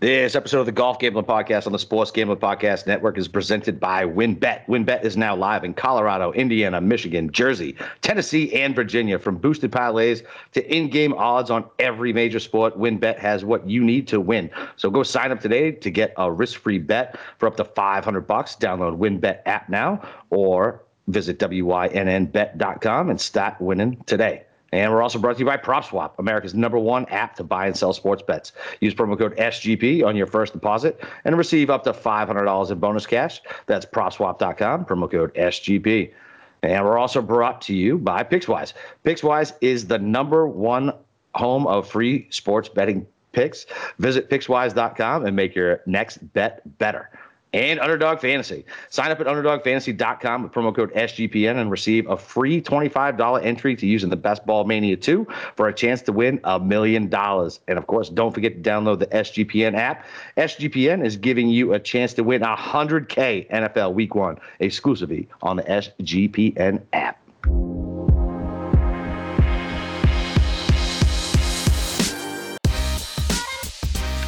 This episode of the Golf Gambling Podcast on the Sports Gambling Podcast Network is presented by WynnBET. WynnBET is now live in Colorado, Indiana, Michigan, Jersey, Tennessee, and Virginia. From boosted parlays to in-game odds on every major sport, WynnBET has what you need to win. So go sign up today to get a risk-free bet for up to 500 bucks. Download WynnBET app now or visit wynnbet.com and start winning today. And we're also brought to you by PropSwap, America's number one app to buy and sell sports bets. Use promo code SGP on your first deposit and receive up to $500 in bonus cash. That's PropSwap.com, promo code SGP. And we're also brought to you by PicksWise. PicksWise is the number one home of free sports betting picks. Visit PicksWise.com and make your next bet better and Underdog Fantasy. Sign up at UnderdogFantasy.com with promo code SGPN and receive a free $25 entry to use in the Best Ball Mania 2 for a chance to win a million dollars. And of course, don't forget to download the SGPN app. SGPN is giving you a chance to win 100K NFL Week 1 exclusively on the SGPN app.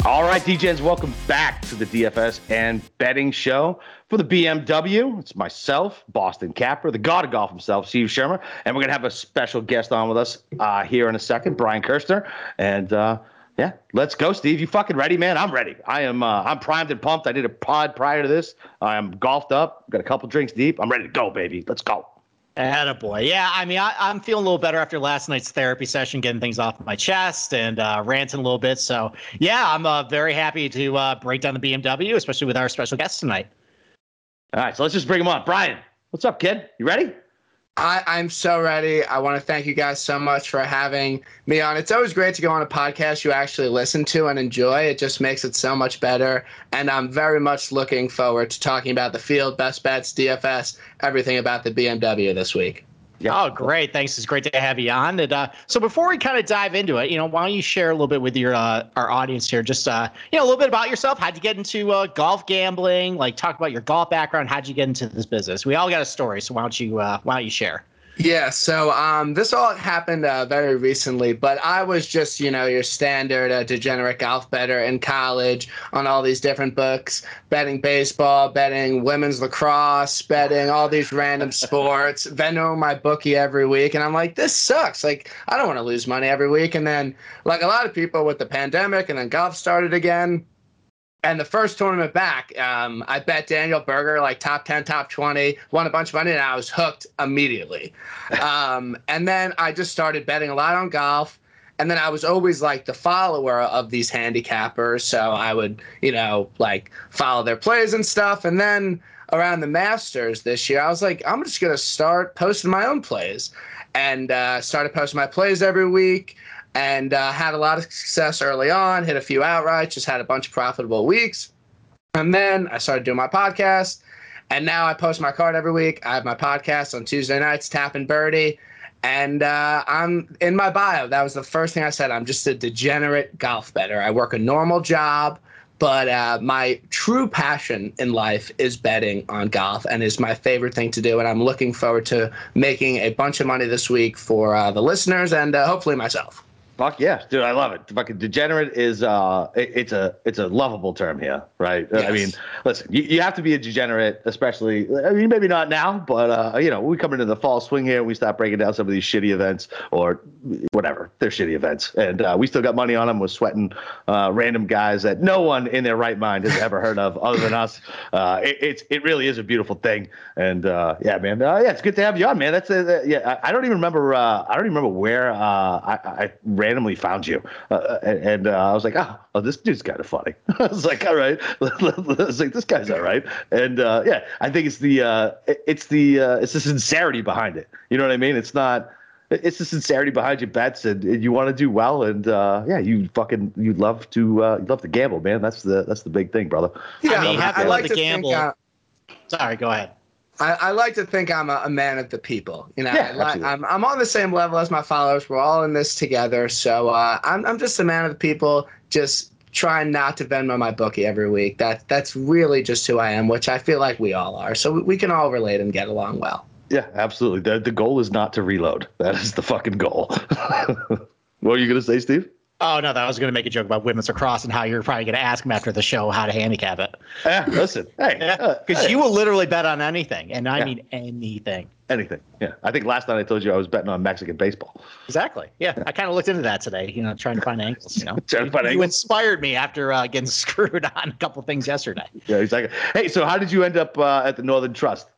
All right, DJs, welcome back to the DFS and betting show for the BMW. It's myself, Boston Capper, the god of golf himself, Steve Shermer, and we're gonna have a special guest on with us uh, here in a second, Brian Kirstner. And uh, yeah, let's go, Steve. You fucking ready, man? I'm ready. I am. Uh, I'm primed and pumped. I did a pod prior to this. I am golfed up. Got a couple drinks deep. I'm ready to go, baby. Let's go. Boy. Yeah, I mean, I, am feeling a little better after last night's therapy session, getting things off my chest and uh, ranting a little bit. So, yeah, I'm uh, very happy to uh, break down the BMW, especially with our special guest tonight. All right, so let's just bring him on. Brian, what's up, kid? You ready? I, I'm so ready. I want to thank you guys so much for having me on. It's always great to go on a podcast you actually listen to and enjoy. It just makes it so much better. And I'm very much looking forward to talking about the field, best bets, DFS, everything about the BMW this week. Yeah. Oh, great. Thanks. It's great to have you on. And uh, so before we kind of dive into it, you know, why don't you share a little bit with your uh, our audience here? Just uh, you know, a little bit about yourself. How'd you get into uh, golf gambling? Like, talk about your golf background. How'd you get into this business? We all got a story, so why don't you uh, why don't you share? Yeah, so um, this all happened uh, very recently, but I was just, you know, your standard uh, degenerate golf bettor in college on all these different books, betting baseball, betting women's lacrosse, betting all these random sports, Venmo my bookie every week. And I'm like, this sucks. Like, I don't want to lose money every week. And then, like a lot of people with the pandemic and then golf started again, and the first tournament back, um, I bet Daniel Berger like top 10, top 20, won a bunch of money, and I was hooked immediately. Um, and then I just started betting a lot on golf. And then I was always like the follower of these handicappers. So I would, you know, like follow their plays and stuff. And then around the Masters this year, I was like, I'm just going to start posting my own plays. And uh, started posting my plays every week and uh, had a lot of success early on, hit a few outrights, just had a bunch of profitable weeks. And then I started doing my podcast, and now I post my card every week. I have my podcast on Tuesday nights, Tap and Birdie, and uh, I'm in my bio. That was the first thing I said. I'm just a degenerate golf bettor. I work a normal job, but uh, my true passion in life is betting on golf, and is my favorite thing to do. And I'm looking forward to making a bunch of money this week for uh, the listeners and uh, hopefully myself. Fuck yeah, dude! I love it. Fucking degenerate is uh, it, it's a it's a lovable term here, right? Yes. I mean, listen, you, you have to be a degenerate, especially. I mean, maybe not now, but uh, you know, we come into the fall swing here, and we start breaking down some of these shitty events or whatever they're shitty events, and uh, we still got money on them. We're sweating uh, random guys that no one in their right mind has ever heard of other than us. Uh, it, it's it really is a beautiful thing, and uh, yeah, man, uh, yeah, it's good to have you on, man. That's a, yeah. I, I, don't even remember. Uh, I don't even remember where uh, I, I randomly found you, uh, and, and uh, I was like, oh, oh this dude's kind of funny. I was like, all right, I was like, this guy's all right, and uh, yeah, I think it's the uh, it's the uh, it's the sincerity behind it. You know what I mean? It's not. It's the sincerity behind your bets, and, and you want to do well, and uh, yeah, you fucking you love to uh, you love to gamble, man. That's the that's the big thing, brother. Yeah, I mean, I, I like to gamble. Think, Sorry, go ahead. I, I, like to think I'm a, a, man of the people. You know, yeah, I, am I'm on the same level as my followers. We're all in this together. So uh, I'm I'm just a man of the people. Just trying not to Venmo my bookie every week. That that's really just who I am, which I feel like we all are. So we, we can all relate and get along well. Yeah, absolutely. The the goal is not to reload. That is the fucking goal. what are you gonna say, Steve? Oh no, that was going to make a joke about women's lacrosse and how you're probably going to ask him after the show how to handicap it. Yeah, listen, hey, because uh, you will literally bet on anything, and I Yeah. mean anything. anything. Yeah, I think last night I told you I was betting on Mexican baseball. Exactly. Yeah, I kind of looked into that today. You know, trying to find angles. You know, Trying to find you, you inspired me after uh, getting screwed on a couple things yesterday. Yeah, exactly. Hey, so how did you end up uh, at the Northern Trust?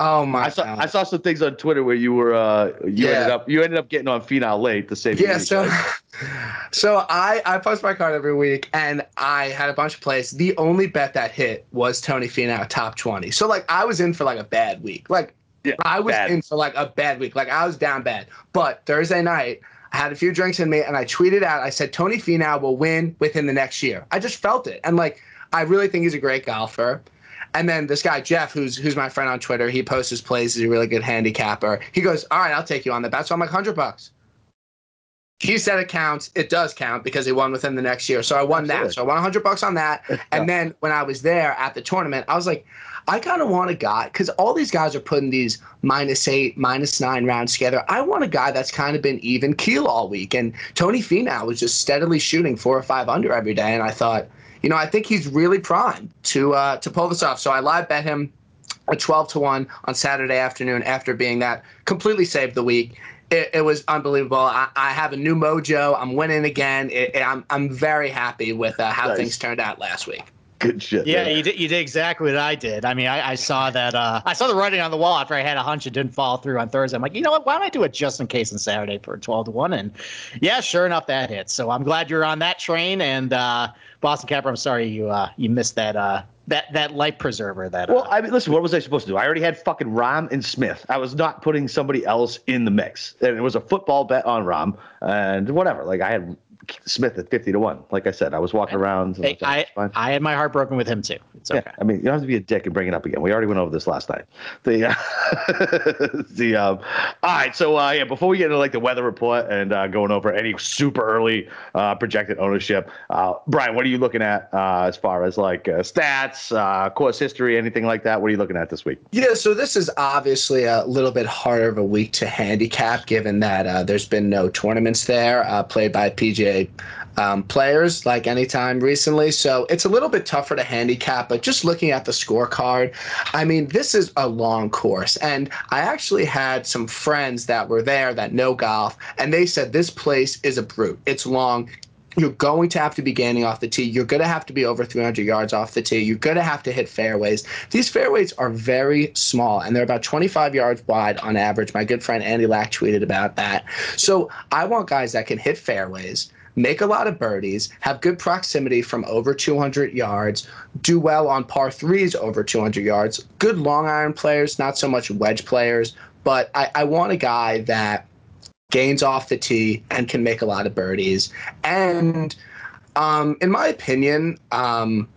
Oh my I saw God. I saw some things on Twitter where you were uh, you Yeah. ended up you ended up getting on Finau late to save. yeah so right? so i i post my card every week and i had a bunch of plays the only bet that hit was tony Finau top 20 so like i was in for like a bad week like Yeah, i was bad. in for like a bad week like i was down bad but thursday night I had a few drinks in me and I tweeted out, I said, Tony Finau will win within the next year. I just felt it. And like, I really think he's a great golfer. And then this guy Jeff, who's who's my friend on Twitter, he posts his plays. He's a really good handicapper. He goes, "All right, I'll take you on the bet." So I'm like, hundred bucks. He said it counts. It does count because he won within the next year. So I won Absolutely. that. So I won hundred bucks on that. And then when I was there at the tournament, I was like, I kind of want a guy because all these guys are putting these minus eight, minus nine rounds together. I want a guy that's kind of been even keel all week. And Tony Finau was just steadily shooting four or five under every day. And I thought, you know, I think he's really primed to uh, to pull this off. So I live bet him a 12 to 1 on Saturday afternoon after being that completely saved the week. It, it was unbelievable. I, I have a new mojo. I'm winning again. It, it- I'm, I'm very happy with uh, how Nice. things turned out last week. Good shit. Yeah, man. you did. You did exactly what I did. I mean, I, I saw that. Uh, I saw the writing on the wall after I had a hunch it didn't fall through on Thursday. I'm like, you know what? Why don't I do it just in case on Saturday for 12 to one? And yeah, sure enough, that hit. So I'm glad you're on that train. And uh, Boston Capper, I'm sorry you uh, you missed that uh, that that life preserver. That uh, Well, I mean, listen. What was I supposed to do? I already had fucking Rahm and Smith. I was not putting somebody else in the mix, and it was a football bet on Rahm and whatever. Like I had Smith at fifty to one. Like I said, I was walking around. and Hey, was like, I I had my heart broken with him too. It's okay. Yeah, I mean, you don't have to be a dick and bring it up again. We already went over this last night. The uh, the um, all right. So uh, yeah, before we get into like the weather report and uh, going over any super early uh, projected ownership, uh, Brian, what are you looking at uh, as far as like uh, stats, uh, course history, anything like that? What are you looking at this week? Yeah, so this is obviously a little bit harder of a week to handicap given that uh, there's been no tournaments there uh, played by PGA um, players like any time recently. So it's a little bit tougher to handicap, but just looking at the scorecard, I mean, this is a long course. And I actually had some friends that were there that know golf, and they said this place is a brute. It's long. You're going to have to be gaining off the tee. You're going to have to be over 300 yards off the tee. You're going to have to hit fairways. These fairways are very small and they're about 25 yards wide on average. My good friend Andy Lack tweeted about that. So I want guys that can hit fairways, make a lot of birdies, have good proximity from over 200 yards, do well on par threes over 200 yards, good long iron players, not so much wedge players. But I, I want a guy that gains off the tee and can make a lot of birdies. And um, in my opinion, um,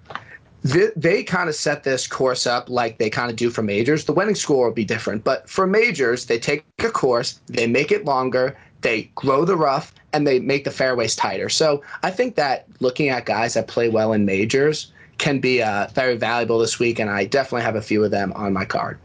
they, they kind of set this course up like they kind of do for majors. The winning score will be different, but for majors, they take a course, they make it longer, they grow the rough, and they make the fairways tighter. So I think that looking at guys that play well in majors can be uh, very valuable this week, and I definitely have a few of them on my card.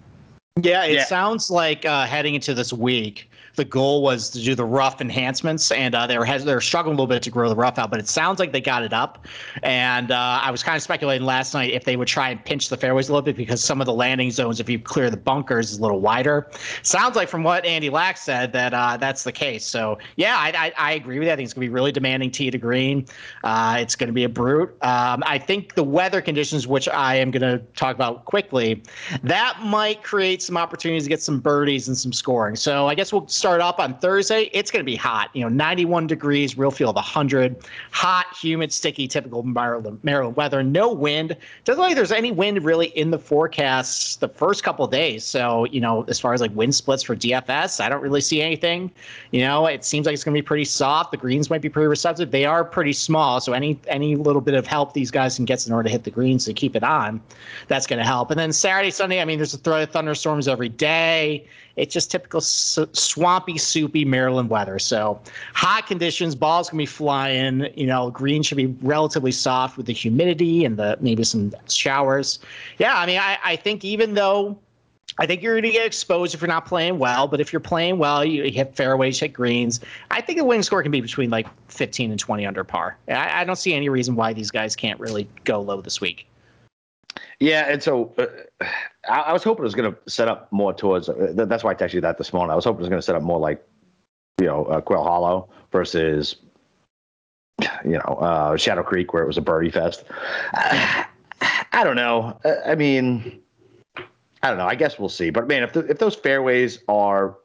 Yeah, it Yeah. sounds like uh, heading into this week, the goal was to do the rough enhancements, and uh, they were they're struggling a little bit to grow the rough out, but it sounds like they got it up. And uh, I was kind of speculating last night if they would try and pinch the fairways a little bit because some of the landing zones, if you clear the bunkers, is a little wider. Sounds like from what Andy Lack said that uh, that's the case. So yeah, I, I, I agree with that. I think it's gonna be really demanding tee to green. Uh, it's gonna be a brute. Um, I think the weather conditions, which I am gonna talk about quickly, that might create some opportunities to get some birdies and some scoring. So I guess we'll start up on Thursday. It's going to be hot, you know, 91 degrees, real feel of 100, hot, humid, sticky, typical Maryland, Maryland weather. No wind. Doesn't look like there's any wind really in the forecasts the first couple days. So you know, as far as like wind splits for DFS, I don't really see anything. You know, it seems like it's going to be pretty soft. The greens might be pretty receptive. They are pretty small, so any any little bit of help these guys can get in order to hit the greens to keep it on, that's going to help. And then Saturday, Sunday, I mean, there's a threat of thunderstorms every day. It's just typical s- swampy, soupy Maryland weather. So hot conditions, balls can be flying. You know, green should be relatively soft with the humidity and the maybe some showers. Yeah, I mean, I, I think even though I think you're going to get exposed if you're not playing well. But if you're playing well, you hit fairways, hit greens. I think the winning score can be between like 15 and 20 under par. I, I don't see any reason why these guys can't really go low this week. Yeah, and so uh, I, I, was hoping it was going to set up more towards. Uh, that's why I texted you that this morning. I was hoping it was going to set up more like, you know, uh, Quail Hollow versus, you know, uh, Shadow Creek, where it was a birdie fest. I, I don't know. I mean, I don't know. I guess we'll see. But man, if the, if those fairways are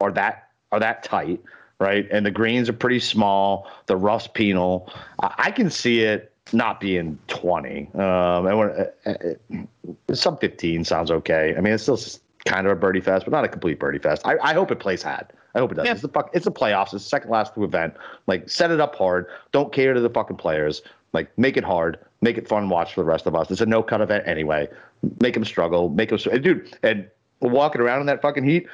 are that are that tight, right, and the greens are pretty small, the rough's penal, I, I can see it not being 20. Um, and when, uh, uh, some 15 sounds okay. I mean, it's still kind of a birdie fest, but not a complete birdie fest. I, I hope it plays hard. I hope it does. Yeah. It's the fuck. It's the playoffs. It's the second last event. Like, set it up hard. Don't cater to the fucking players. Like, make it hard. Make it fun watch for the rest of us. It's a no cut event anyway. Make them struggle. Make them, dude. And walking around in that fucking heat,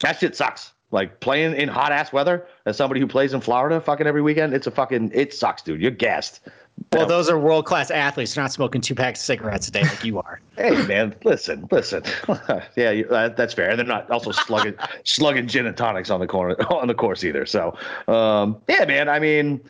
that shit sucks. Like playing in hot ass weather as somebody who plays in Florida fucking every weekend, it's a fucking it sucks, dude. You're gassed. Well, those are world class athletes. They're not smoking two packs of cigarettes a day like you are. hey, man, listen, listen. yeah, you, uh, that's fair. They're not also slugging slugging gin and tonics on the corner on the course either. So, um, yeah, man. I mean,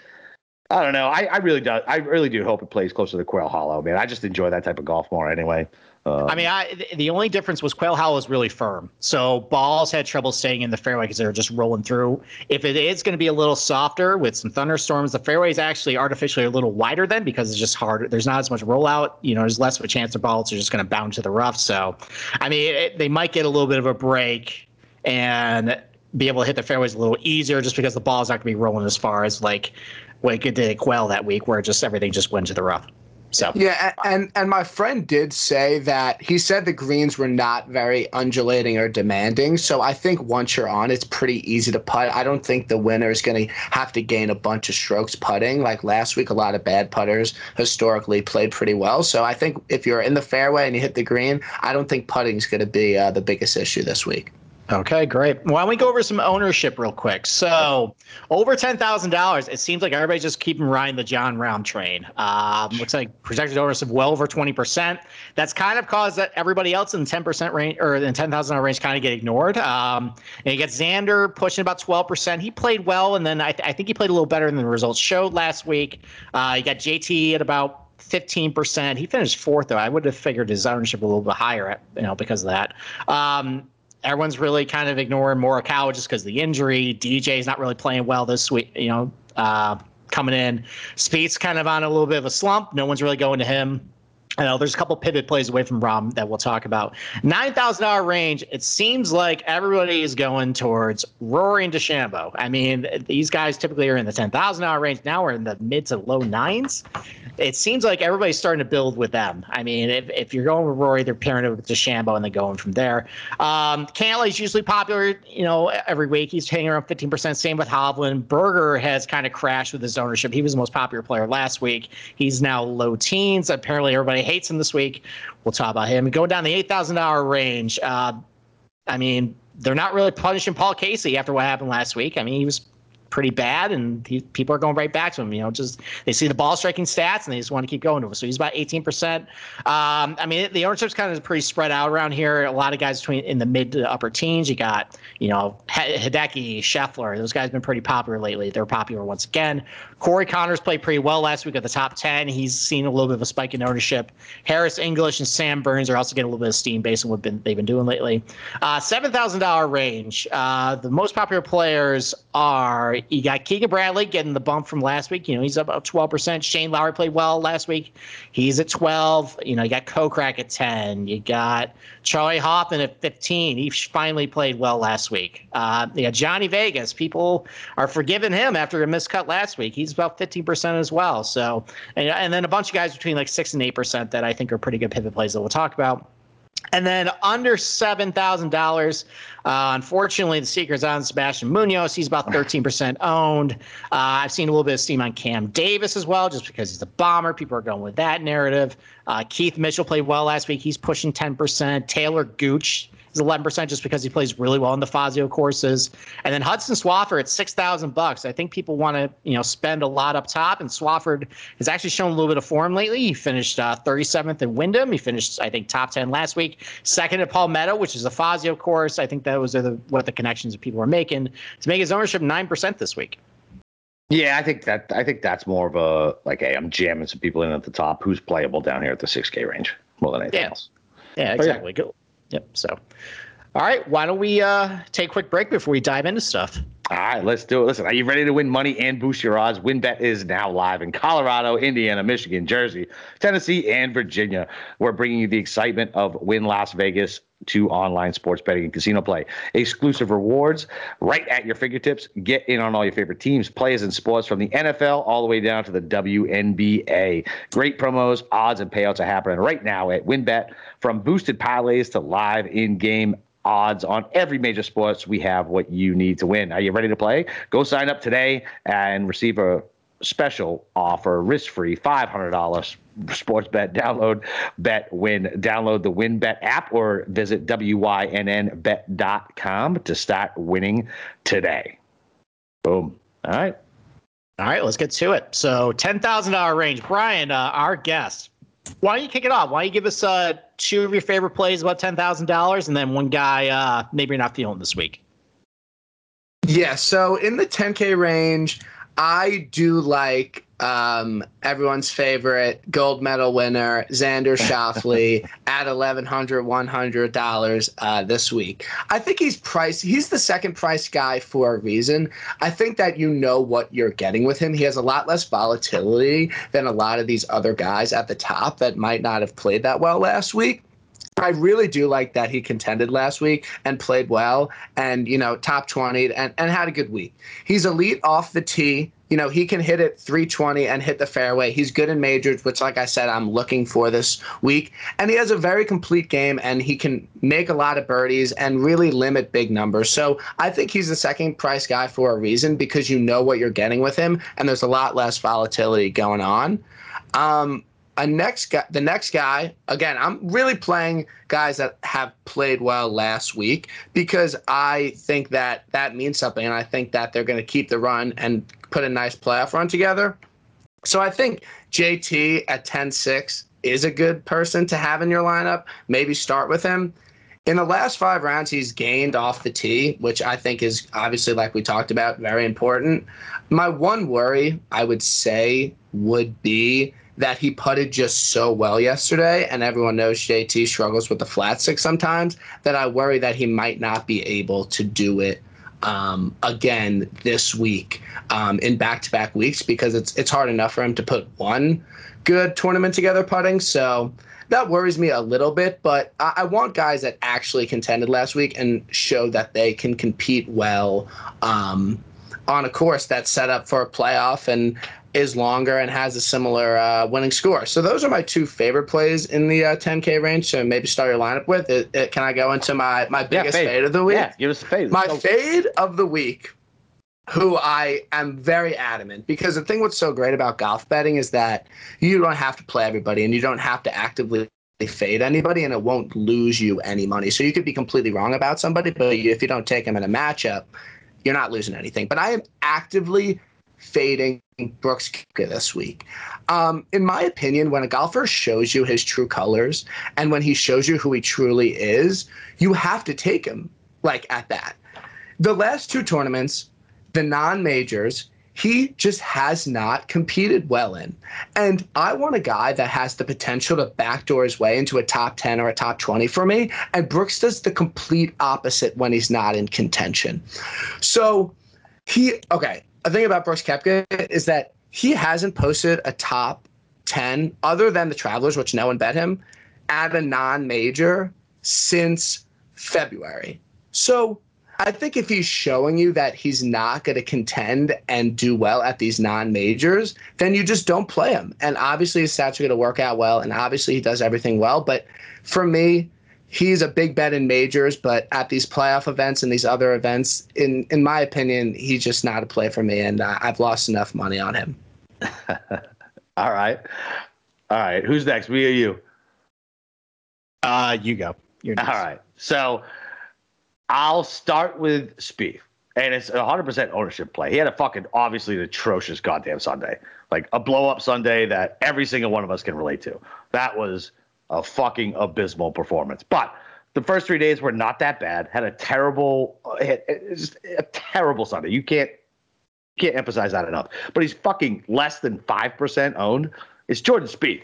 I don't know. I, I really do. I really do hope it plays closer to Quail Hollow, man. I just enjoy that type of golf more anyway. Um, I mean, I, the only difference was Quail Hollow was really firm. So balls had trouble staying in the fairway because they were just rolling through. If it is going to be a little softer with some thunderstorms, the fairway is actually artificially a little wider then because it's just harder. There's not as much rollout. You know, there's less of a chance the balls are just going to bounce to the rough. So, I mean, it, they might get a little bit of a break and be able to hit the fairways a little easier just because the ball's not going to be rolling as far as like like it did at Quail that week where just everything just went to the rough. So yeah, and and my friend did say that he said the greens were not very undulating or demanding. So I think once you're on, it's pretty easy to putt. I don't think the winner is going to have to gain a bunch of strokes putting. Like last week, a lot of bad putters historically played pretty well. So I think if you're in the fairway and you hit the green, I don't think putting is going to be uh, the biggest issue this week. Okay, great. Why don't we go over some ownership real quick? So, over ten thousand dollars. It seems like everybody's just keeping riding the Jon Rahm train. Um, looks like projected ownership well over twenty percent. That's kind of caused that everybody else in the ten percent range or in ten thousand dollar range kind of get ignored. Um, and you get Xander pushing about twelve percent. He played well, and then I, th- I, think he played a little better than the results showed last week. Uh, you got JT at about 15%. He finished fourth, though. I would have figured his ownership a little bit higher, at, you know, because of that. Um, everyone's really kind of ignoring Morikawa just because of the injury. DJ's not really playing well this week, you know, uh, coming in. Spieth's kind of on a little bit of a slump. No one's really going to him. I know there's a couple pivot plays away from Rahm that we'll talk about. Nine thousand dollar range. It seems like everybody is going towards Rory and DeChambeau. I mean, these guys typically are in the ten thousand dollar range. Now we're in the mid to low nines it seems like everybody's starting to build with them. I mean, if, if you're going with Rory, they're pairing it with DeChambeau and then going from there. Um, Cantlay's usually popular, you know, every week. He's hanging around 15%. Same with Hovland. Berger has kind of crashed with his ownership. He was the most popular player last week. He's now low teens. Apparently, everybody hates him this week. We'll talk about him. Going down the $8,000 range. Uh, I mean, they're not really punishing Paul Casey after what happened last week. I mean, he was pretty bad, and he, people are going right back to him. You know, just they see the ball striking stats and they just want to keep going to him. So he's about 18%. Um, I mean, the ownership's kind of pretty spread out around here. A lot of guys between in the mid to upper teens. You got, you know, Hideki, Scheffler. Those guys have been pretty popular lately. They're popular once again. Corey Conners played pretty well last week at the top 10. He's seen a little bit of a spike in ownership. Harris English and Sam Burns are also getting a little bit of steam based on what been, they've been doing lately. Uh, $7,000 range. Uh, the most popular players are you got Keegan Bradley getting the bump from last week. You know, he's up about 12%. Shane Lowry played well last week. He's at 12. You know, you got Kokrak at 10. You got Charley Hoffman at 15. He finally played well last week. Uh, got Johnny Vegas. People are forgiving him after a miscut last week. He's about 15% as well. So, and, and then a bunch of guys between like 6 and 8% that I think are pretty good pivot plays that we'll talk about. And then under seven thousand uh, dollars, unfortunately, the secret's on Sebastian Munoz. He's about thirteen percent owned. Uh, I've seen a little bit of steam on Cam Davis as well, just because he's a bomber. People are going with that narrative. Uh, Keith Mitchell played well last week. He's pushing ten percent. Talor Gooch is 11% just because he plays really well in the Fazio courses. And then Hudson Swafford at 6,000 bucks. I think people want to, you know, spend a lot up top. And Swafford has actually shown a little bit of form lately. He finished uh, 37th in Wyndham. He finished, I think, top 10 last week. Second at Palmetto, which is a Fazio course. I think that was the, what the connections that people were making to make his ownership 9% this week. Yeah, I think that I think that's more of a like, hey, I'm jamming some people in at the top who's playable down here at the six K range more than anything yeah. else. Yeah, exactly. Yeah. Cool. Yep. So, all right, why don't we uh, take a quick break before we dive into stuff? All right, let's do it. Listen, are you ready to win money and boost your odds? WynnBET is now live in Colorado, Indiana, Michigan, Jersey, Tennessee, and Virginia. We're bringing you the excitement of Wynn Las Vegas to online sports betting and casino play. Exclusive rewards right at your fingertips. Get in on all your favorite teams, players, and sports from the NFL all the way down to the WNBA. Great promos, odds, and payouts are happening right now at WynnBET From boosted parlays to live in-game odds on every major sports. We have what you need to win. Are you ready to play? Go sign up today and receive a special offer, risk-free, $500 sports bet. Download Bet Win. Download the WynnBET app or visit wynnbet.com to start winning today. Boom. All right. All right, let's get to it. So, $10,000 range. Brian, uh, our guest, why don't you kick it off? Why don't you give us uh, two of your favorite plays about $10,000 and then one guy uh, maybe you're not feeling this week? Yeah, so in the 10K range, I do like um, everyone's favorite gold medal winner, Xander Schauffele, at $1,100, $100 uh, this week. I think he's priced, he's the second price guy for a reason. I think that you know what you're getting with him. He has a lot less volatility than a lot of these other guys at the top that might not have played that well last week. I really do like that he contended last week and played well and, you know, top 20 and, and had a good week. He's elite off the tee. You know, he can hit it 320 and hit the fairway. He's good in majors, which, like I said, I'm looking for this week. And he has a very complete game and he can make a lot of birdies and really limit big numbers. So I think he's the second price guy for a reason because you know what you're getting with him and there's a lot less volatility going on. Um, a next guy, the next guy, again, I'm really playing guys that have played well last week because I think that that means something, and I think that they're going to keep the run and put a nice playoff run together. So I think JT at 10-6 is a good person to have in your lineup. Maybe start with him. In the last five rounds, he's gained off the tee, which I think is obviously, like we talked about, very important. My one worry, I would say, would be that he putted just so well yesterday, and everyone knows JT struggles with the flat stick sometimes, that I worry that he might not be able to do it um, again this week um, in back-to-back weeks because it's it's hard enough for him to put one good tournament together putting. So that worries me a little bit, but I, I want guys that actually contended last week and show that they can compete well um, on a course that's set up for a playoff and is longer and has a similar uh, winning score. So those are my two favorite plays in the uh, 10K range. So maybe start your lineup with it. it can I go into my my biggest yeah, fade. fade. of the week? Yeah, give us a fade. My fade of the week, who I am very adamant because the thing what's so great about golf betting is that you don't have to play everybody and you don't have to actively fade anybody and it won't lose you any money. So you could be completely wrong about somebody, but if you don't take them in a matchup, you're not losing anything. But I am actively fading Brooks this week. Um, in my opinion, when a golfer shows you his true colors and when he shows you who he truly is, you have to take him like at that. The last two tournaments, the non majors, he just has not competed well in. And I want a guy that has the potential to backdoor his way into a top 10 or a top 20 for me. And Brooks does the complete opposite when he's not in contention. So he, okay, a thing about Brooks Koepka is that he hasn't posted a top 10 other than the Travelers, which no one bet him, at a non major since February. So I think if he's showing you that he's not going to contend and do well at these non majors, then you just don't play him. And obviously, his stats are going to work out well. And obviously, he does everything well. But for me, he's a big bet in majors, but at these playoff events and these other events, in in my opinion, he's just not a play for me, and uh, I've lost enough money on him. All right, all right. Who's next? Me or you? Uh, you go. You're next. All right. So I'll start with Spieth, and it's a 100% ownership play. He had a fucking obviously an atrocious goddamn Sunday, like a blow up Sunday that every single one of us can relate to. That was a fucking abysmal performance. But the first three days were not that bad. Had a terrible, uh, uh, just a terrible Sunday. You can't can't emphasize that enough. But he's fucking less than five percent owned. It's Jordan Spieth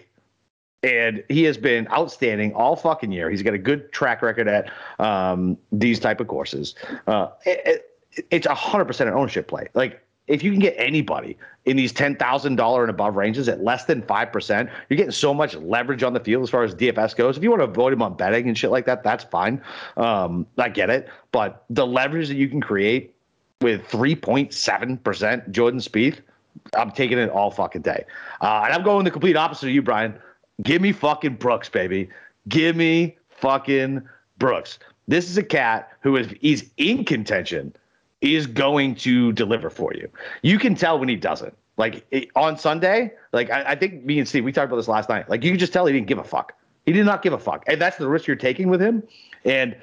and he has been outstanding all fucking year. He's got a good track record at um, these type of courses. Uh, it, it, it's a hundred percent an ownership play. Like if you can get anybody in these ten thousand dollar and above ranges at less than five percent, you're getting so much leverage on the field as far as DFS goes. If you want to avoid him on betting and shit like that, that's fine. Um, I get it, but the leverage that you can create with three point seven percent Jordan Spieth, I'm taking it all fucking day. Uh, and I'm going the complete opposite of you, Brian. Give me fucking Brooks, baby. Give me fucking Brooks. This is a cat who is he's in contention, is going to deliver for you. You can tell when he doesn't. Like it, on Sunday, like I, I, think me and Steve, we talked about this last night. Like you can just tell he didn't give a fuck. He did not give a fuck, and that's the risk you're taking with him. And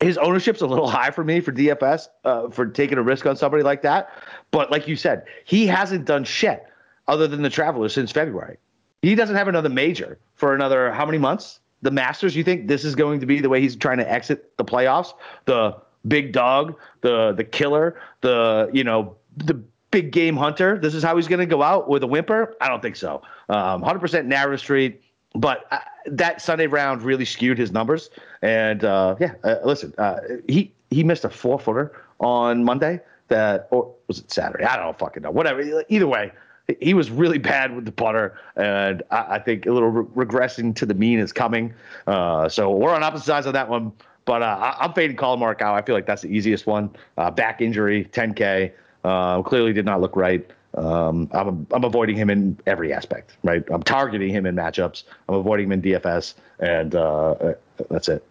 his ownership's a little high for me for DFS uh, for taking a risk on somebody like that. But like you said, he hasn't done shit other than the Travelers since February. He doesn't have another major for another how many months? The Masters, you think this is going to be the way he's trying to exit the playoffs? The big dog, the the killer, the you know, the big game hunter. This is how he's going to go out with a whimper? I don't think so. Um, 100% narrow street, but uh, that Sunday round really skewed his numbers. And uh, yeah, uh, listen, uh, he he missed a four footer on Monday. That or was it Saturday? I don't fucking know. Whatever. Either way, he was really bad with the putter, and I, I think a little re- regressing to the mean is coming. Uh, so we're on opposite sides of that one. But uh, I, am fading Collin Morikawa. I feel like that's the easiest one. Uh, back injury, 10K. Uh, clearly did not look right. Um, I'm, I'm avoiding him in every aspect, right? I'm targeting him in matchups. I'm avoiding him in DFS, and uh, that's it.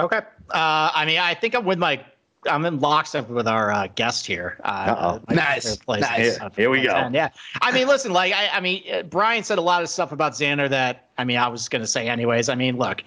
Okay. Uh, I mean, I think I'm with my I'm in lockstep with our uh, guest here. Uh, nice, nice. Here, here we go. Yeah, I mean, listen, like I, I mean, uh, Brian said a lot of stuff about Xander that I mean, I was going to say anyways. I mean, look,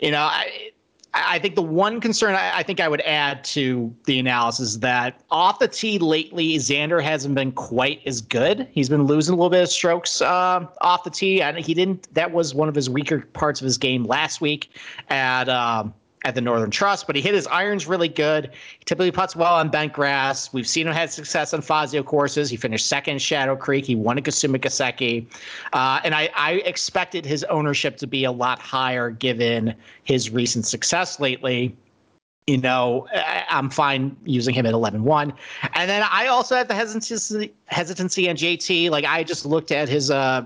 you know, I, I think the one concern I, I, think I would add to the analysis is that off the tee lately, Xander hasn't been quite as good. He's been losing a little bit of strokes uh, off the tee, and he didn't. That was one of his weaker parts of his game last week at. Um, at the Northern Trust, but he hit his irons really good. He typically puts well on bent grass. We've seen him have success on Fazio courses. He finished second Shadow Creek. He won at Kasumigaseki. Uh, and I, I expected his ownership to be a lot higher given his recent success lately you know, I, am fine using him at 11-1. And then I also have the hesitancy hesitancy on JT. Like I just looked at his uh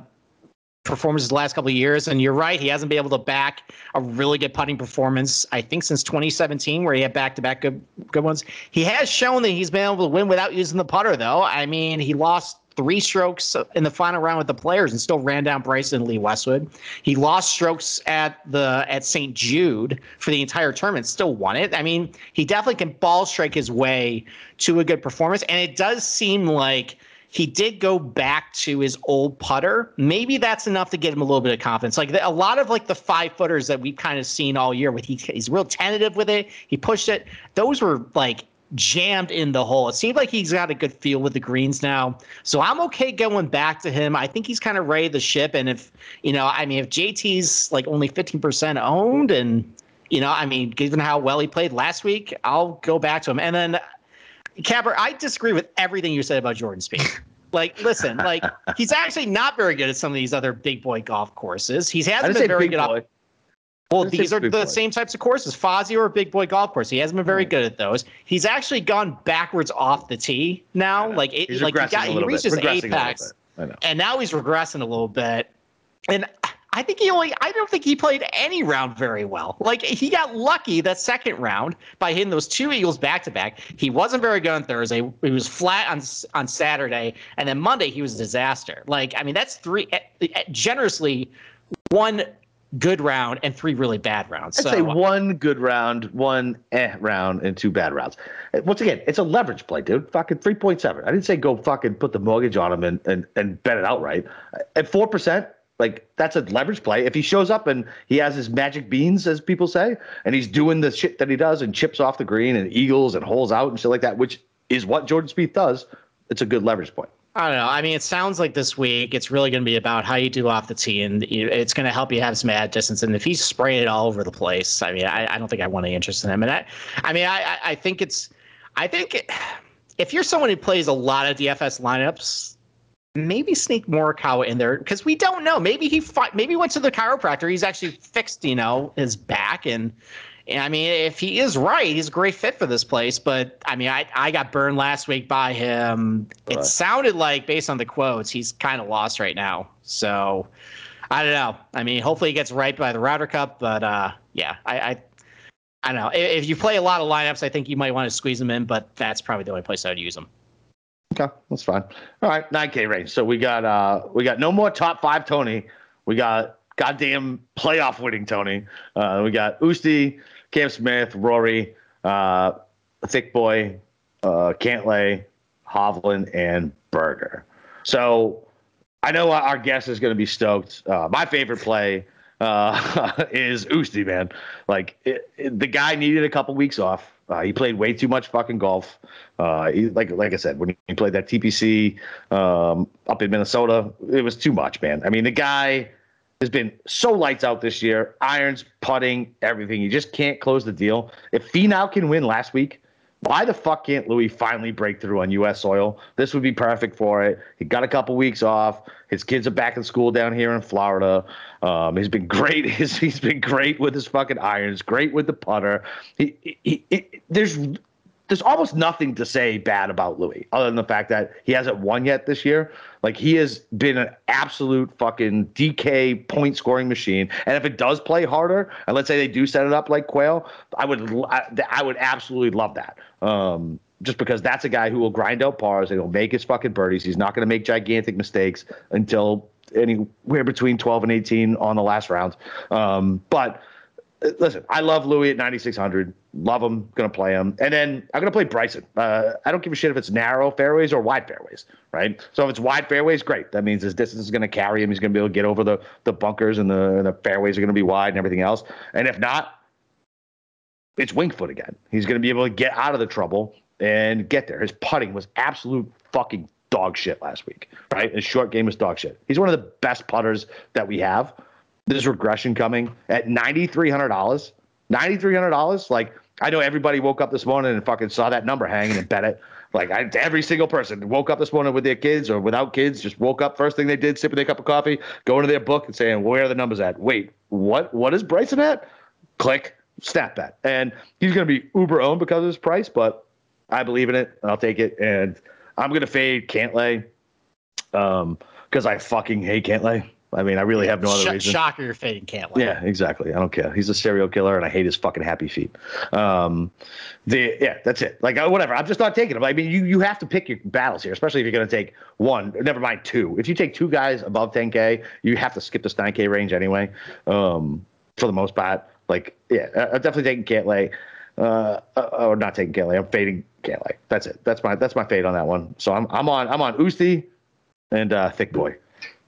performances the last couple of years. And you're right, he hasn't been able to back a really good putting performance, I think, since 2017, where he had back to back good good ones. He has shown that he's been able to win without using the putter, though. I mean, he lost three strokes in the final round with the players and still ran down Bryson Lee Westwood. He lost strokes at the at St. Jude for the entire tournament, still won it. I mean, he definitely can ball strike his way to a good performance. And it does seem like he did go back to his old putter. Maybe that's enough to get him a little bit of confidence. Like a lot of like the five footers that we've kind of seen all year, with he, he's real tentative with it. He pushed it. Those were like jammed in the hole. It seems like he's got a good feel with the greens now. So I'm okay going back to him. I think he's kind of ready the ship. And if, you know, I mean, if JT's like only 15% owned and, you know, I mean, given how well he played last week, I'll go back to him. And then Capper, I disagree with everything you said about Jordan Spieth. Like, listen, like he's actually not very good at some of these other big boy golf courses. He hasn't been very good. Boy. well, these are the boy. same types of courses. Fazio or big boy golf course. He hasn't been very good at those. He's actually gone backwards off the tee now. Like, it, like he, got, he reached his apex, and now he's regressing a little bit. And I think he only I don't think he played any round very well. Like he got lucky that second round by hitting those two eagles back to back. He wasn't very good on Thursday. He was flat on on Saturday and then Monday he was a disaster. Like I mean that's three eh, eh, generously one good round and three really bad rounds. I'd so, say one good round, one eh round, and two bad rounds. Eh, once again, it's a leverage play, dude. Fucking three point seven. I didn't say go fucking put the mortgage on him and and, and bet it outright. At four percent, Like that's a leverage play. If he shows up and he has his magic beans, as people say, and he's doing the shit that he does and chips off the green and eagles and holes out and shit like that, which is what Jordan Spieth does, it's a good leverage point. I don't know. I mean, it sounds like this week it's really going to be about how you do off the tee, and it's going to help you have some ad distance. And if he's spraying it all over the place, I mean, I, I don't think I want any interest in him. And I, I mean, I, I think it's, I think if you're someone who plays a lot of DFS lineups, maybe sneak Morikawa in there because we don't know. Maybe he fought, maybe he went to the chiropractor. He's actually fixed, you know, his back and and I mean, if he is right, he's a great fit for this place. But I mean, I, I got burned last week by him. Right. It sounded like, based on the quotes, he's kind of lost right now. So I don't know. I mean, hopefully he gets right by the Ryder Cup. But uh, yeah, I, I I don't know. If, if you play a lot of lineups, I think you might want to squeeze them in. But that's probably the only place I would use them. Okay, that's fine. All right, 9K range. So we got uh we got no more top five Tony. We got goddamn playoff winning Tony. Uh, we got Usti. Cam Smith, Rory, uh, Thick Boy, uh, Cantlay, Hovland, and Berger. So I know our guest is going to be stoked. Uh, my favorite play uh, is Usti, man. Like it, it, the guy needed a couple weeks off. Uh, he played way too much fucking golf. Uh, he, like like I said, when he played that TPC um, up in Minnesota, it was too much, man. I mean, the guy has been so lights out this year. Irons, putting, everything. You just can't close the deal. If Finau can win last week, why the fuck can't Louis finally break through on U.S. soil? This would be perfect for it. He got a couple weeks off. His kids are back in school down here in Florida. Um, he's been great. He's, he's been great with his fucking irons. Great with the putter. He, he, he, there's there's almost nothing to say bad about Louis other than the fact that he hasn't won yet this year. Like he has been an absolute fucking DK point scoring machine. And if it does play harder, and let's say they do set it up like Quail, I would I, I would absolutely love that. Um, just because that's a guy who will grind out pars and he'll make his fucking birdies. He's not going to make gigantic mistakes until anywhere between 12 and 18 on the last round. Um, but listen, I love Louis at 9,600. Love him. Going to play him. And then I'm going to play Bryson. Uh, I don't give a shit if it's narrow fairways or wide fairways, right? So if it's wide fairways, great. That means his distance is going to carry him. He's going to be able to get over the, the bunkers and the, and the fairways are going to be wide and everything else. And if not, it's Winged Foot again. He's going to be able to get out of the trouble and get there. His putting was absolute fucking dog shit last week, right? His short game was dog shit. He's one of the best putters that we have this regression coming at ninety three hundred dollars. Ninety three hundred dollars. Like I know everybody woke up this morning and fucking saw that number hanging and bet it. Like I, every single person woke up this morning with their kids or without kids, just woke up first thing they did, sipping their cup of coffee, going to their book and saying, "Where are the numbers at? Wait, what? What is Bryson at?" Click, snap that, and he's going to be uber owned because of his price. But I believe in it. I'll take it, and I'm going to fade Cantlay, um, because I fucking hate Cantlay. I mean, I really have no other Sh- reason. Shocker, you're fading Cantlay. Yeah, exactly. I don't care. He's a serial killer, and I hate his fucking happy feet. Um, the yeah, that's it. Like uh, whatever. I'm just not taking him. I mean, you you have to pick your battles here, especially if you're going to take one. Never mind two. If you take two guys above 10k, you have to skip the 9k range anyway. Um, for the most part, like yeah, I'm definitely taking Cantlay. Uh, uh, or not taking Cantlay. I'm fading Cantlay. That's it. That's my that's my fade on that one. So I'm I'm on I'm on Usti and uh, Thick Boy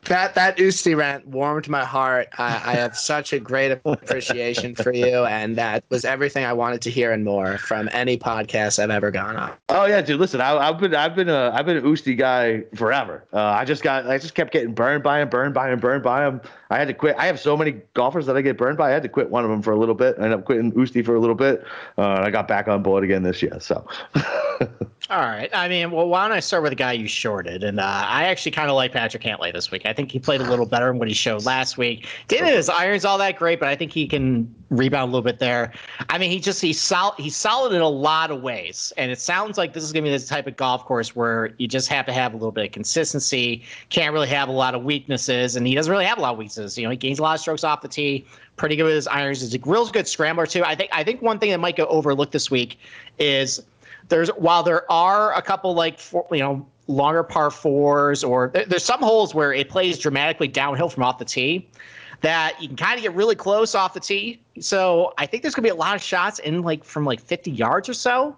that that Usti rant warmed my heart. I, I have such a great appreciation for you, and that was everything I wanted to hear and more from any podcast I've ever gone on. Oh yeah, dude. Listen, I, have been I've been a I've been an Usti guy forever. Uh, I just got I just kept getting burned by him, burned by him, burned by him. I had to quit. I have so many golfers that I get burned by. I had to quit one of them for a little bit. I ended up quitting Usti for a little bit, uh, and I got back on board again this year. So. All right. I mean, well, why don't I start with a guy you shorted? And uh, I actually kind of like Patrick Cantlay this week. I think he played a little better than what he showed last week. Didn't his irons all that great, but I think he can rebound a little bit there. I mean, he just he's solid. He's solid in a lot of ways, and it sounds like this is going to be the type of golf course where you just have to have a little bit of consistency. Can't really have a lot of weaknesses, and he doesn't really have a lot of weaknesses. You know, he gains a lot of strokes off the tee. Pretty good with his irons. He's a real good scrambler too. I think. I think one thing that might go overlooked this week is there's while there are a couple like four, you know longer par fours or there's some holes where it plays dramatically downhill from off the tee that you can kind of get really close off the tee. So I think there's gonna be a lot of shots in like from like 50 yards or so.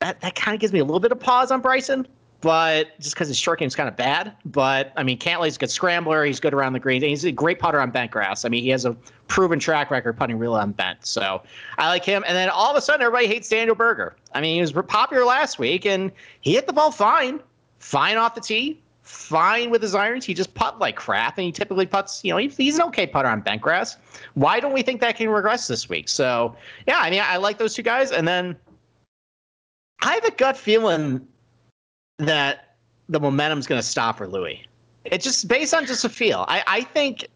That that kind of gives me a little bit of pause on Bryson. But just because his short game's kind of bad. But I mean, Cantlay's a good scrambler. He's good around the greens. He's a great putter on bent grass. I mean, he has a proven track record putting real on bent. So I like him. And then all of a sudden, everybody hates Daniel Berger. I mean, he was popular last week, and he hit the ball fine, fine off the tee, fine with his irons. He just putt like crap, and he typically puts. You know, he's an okay putter on bent grass. Why don't we think that can regress this week? So yeah, I mean, I like those two guys, and then. I have a gut feeling that the momentum's going to stop for Louis. It's just based on just a feel. I, I think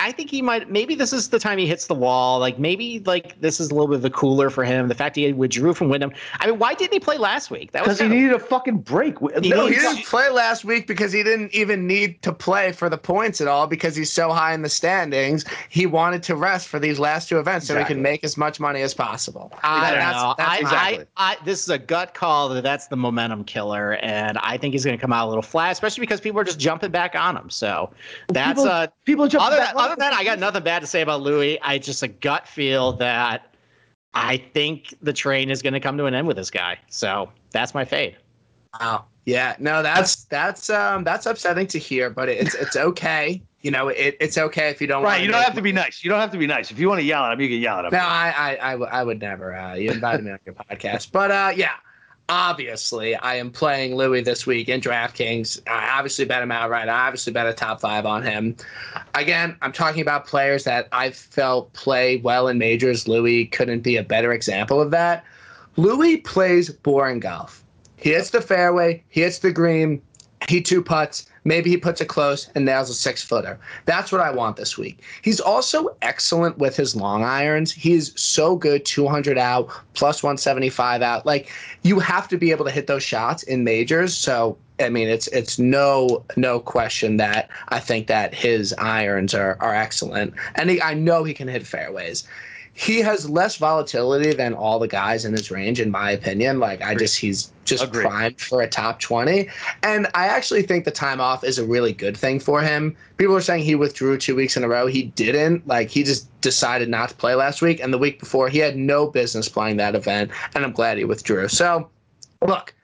I think he might. Maybe this is the time he hits the wall. Like maybe like this is a little bit of a cooler for him. The fact he withdrew from Wyndham. I mean, why didn't he play last week? That was because he needed a fucking break. He no, he didn't play last week because he didn't even need to play for the points at all because he's so high in the standings. He wanted to rest for these last two events exactly. so he can make as much money as possible. I don't know. That's I, exactly. I, I, this is a gut call that that's the momentum killer, and I think he's going to come out a little flat, especially because people are just jumping back on him. So that's people, uh people jump other back. Than, other than I got nothing bad to say about Louis. I just a gut feel that I think the train is going to come to an end with this guy. So that's my fade. Wow. Yeah. No, that's that's um that's upsetting to hear, but it's it's okay. You know, it, it's okay if you don't. Right. You don't have to be nice. You don't have to be nice. If you want to yell at him, you can yell at him. No, I I I, w- I would I would never. Uh, you invited me on your podcast, but uh, yeah obviously I am playing Louis this week in DraftKings. I obviously bet him outright. I obviously bet a top five on him. Again, I'm talking about players that I felt play well in majors. Louis couldn't be a better example of that. Louis plays boring golf. He hits the fairway, he hits the green, he two putts, Maybe he puts it close and nails a six footer. That's what I want this week. He's also excellent with his long irons. He's so good 200 out, plus 175 out. Like you have to be able to hit those shots in majors. So I mean, it's it's no no question that I think that his irons are are excellent, and he, I know he can hit fairways he has less volatility than all the guys in his range, in my opinion. Like I just he's just Agreed. primed for a top twenty, and I actually think the time off is a really good thing for him. People are saying he withdrew two weeks in a row. He didn't. Like he just decided not to play last week, and the week before he had no business playing that event, and I'm glad he withdrew. So, look.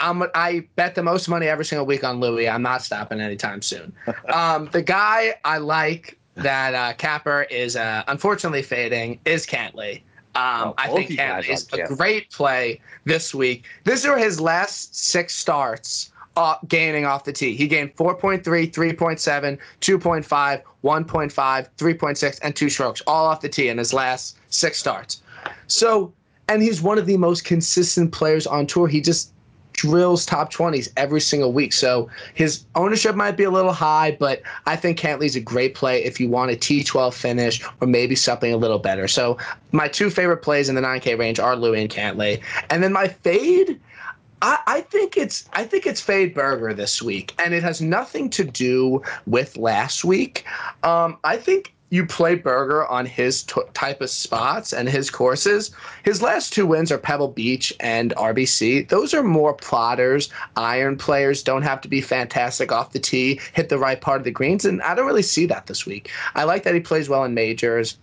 I'm, I bet the most money every single week on Louis. I'm not stopping anytime soon. Um, the guy I like that uh, Capper is uh, unfortunately fading is Cantlay. Um, oh, I think Cantlay is a great play this week. This are his last six starts uh, gaining off the tee. He gained 4.3, 3.7, 2.5, 1.5, 3.6, and two strokes all off the tee in his last six starts. So, and he's one of the most consistent players on tour. He just drills top 20s every single week. So his ownership might be a little high, but I think Cantlay's a great play if you want a T12 finish or maybe something a little better. So my two favorite plays in the 9K range are Louis and Cantlay. And then my fade, I, I, think it's I think it's Fade Berger this week, and it has nothing to do with last week. Um, I think you play Berger on his t- type of spots and his courses. His last two wins are Pebble Beach and RBC. Those are more plotters, iron players, don't have to be fantastic off the tee, hit the right part of the greens. And I don't really see that this week. I like that he plays well in majors.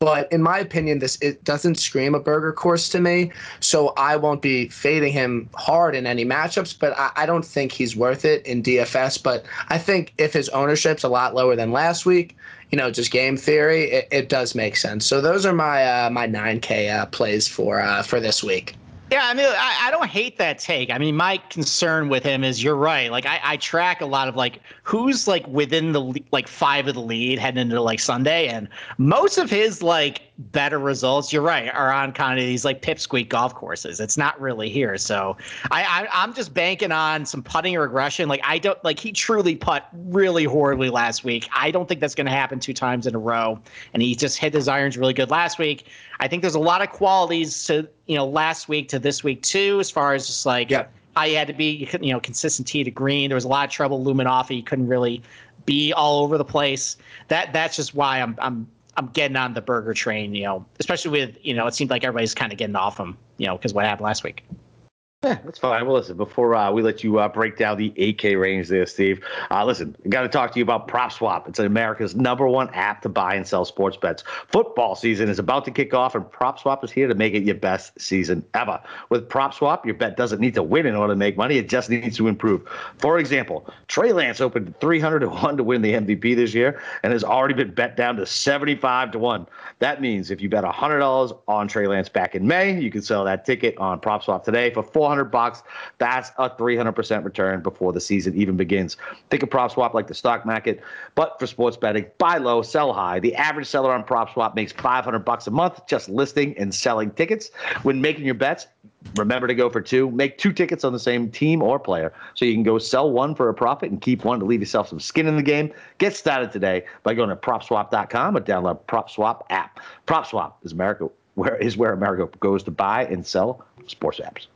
But in my opinion, this it doesn't scream a Berger course to me. So I won't be fading him hard in any matchups. But I, I don't think he's worth it in DFS. But I think if his ownership's a lot lower than last week, you know, just game theory, it, it does make sense. So those are my uh, my 9K uh, plays for uh, for this week. Yeah, I mean, I, I, don't hate that take. I mean, my concern with him is you're right. Like, I, I track a lot of like who's like within the like five of the lead heading into like Sunday, and most of his like better results, you're right, are on kind of these like pipsqueak golf courses. It's not really here. So I, I I'm just banking on some putting regression. Like I don't like he truly put really horribly last week. I don't think that's going to happen two times in a row. And he just hit his irons really good last week. I think there's a lot of qualities to you know last week to this week too, as far as just like. Yep. I had to be, you know, consistent tee to green. There was a lot of trouble looming off. He couldn't really be all over the place. That that's just why I'm I'm I'm getting on the Berger train, you know, especially with, you know, it seems like everybody's kind of getting off him, you know, because what happened last week. Yeah, that's fine. Well, listen, before uh, we let you uh, break down the 8K range there, Steve, uh, listen, I got to talk to you about PropSwap. It's America's number one app to buy and sell sports bets. Football season is about to kick off, and PropSwap is here to make it your best season ever. With PropSwap, your bet doesn't need to win in order to make money, it just needs to improve. For example, Trey Lance opened 300 to 1 to win the MVP this year and has already been bet down to 75 to 1. That means if you bet $100 on Trey Lance back in May, you can sell that ticket on PropSwap today for 400 400 bucks. That's a 300% return before the season even begins. Think of PropSwap like the stock market, but for sports betting. Buy low, sell high. The average seller on PropSwap makes 500 bucks a month just listing and selling tickets. When making your bets, remember to go for two. Make two tickets on the same team or player so you can go sell one for a profit and keep one to leave yourself some skin in the game. Get started today by going to propswap.com or download PropSwap app. PropSwap is America where is where America goes to buy and sell sports apps.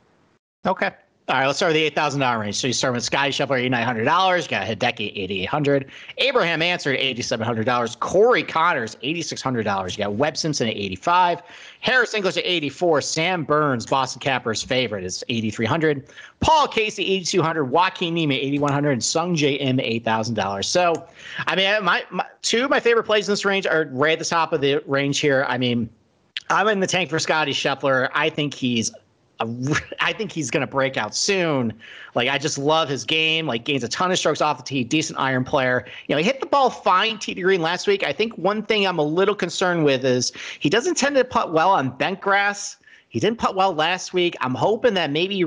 Okay. All right, let's start with the eight thousand dollar range. So you start with Scotty Scheffler, eighty nine hundred dollars. Got Hideki, eighty eight hundred. Abraham Ancer eighty seven hundred dollars. Corey Conners, eighty six hundred dollars. You got Webb Simpson at eighty five. Harris English at eighty four. Sam Burns, Boston Cappers favorite, is eighty three hundred. Paul Casey, eighty two hundred. Joaquin Niemann, eighty one hundred. And Sungjae Im, eight thousand dollars. So, I mean, my, my two of my favorite plays in this range are right at the top of the range here. I mean, I'm in the tank for Scotty Scheffler. I think he's I think he's going to break out soon. Like I just love his game. Like gains a ton of strokes off the tee. Decent iron player. You know, he hit the ball fine tee to green last week. I think one thing I'm a little concerned with is he doesn't tend to putt well on bent grass. He didn't putt well last week. I'm hoping that maybe he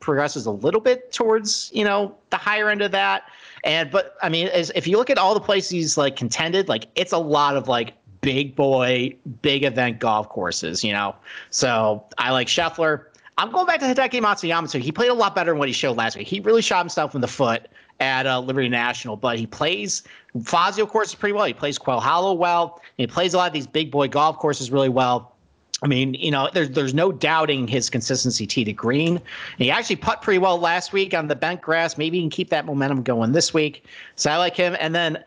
progresses a little bit towards you know the higher end of that. And but I mean, as, if you look at all the places he's like contended, like it's a lot of like big boy, big event golf courses, you know. So I like Scheffler. I'm going back to Hideki Matsuyama too. He played a lot better than what he showed last week. He really shot himself in the foot at uh, Liberty National, but he plays Fazio courses pretty well. He plays Quail Hollow well. he plays a lot of these big boy golf courses really well. I mean, you know, there's there's no doubting his consistency tee to green. And he actually put pretty well last week on the bent grass. Maybe he can keep that momentum going this week. So I like him. And then,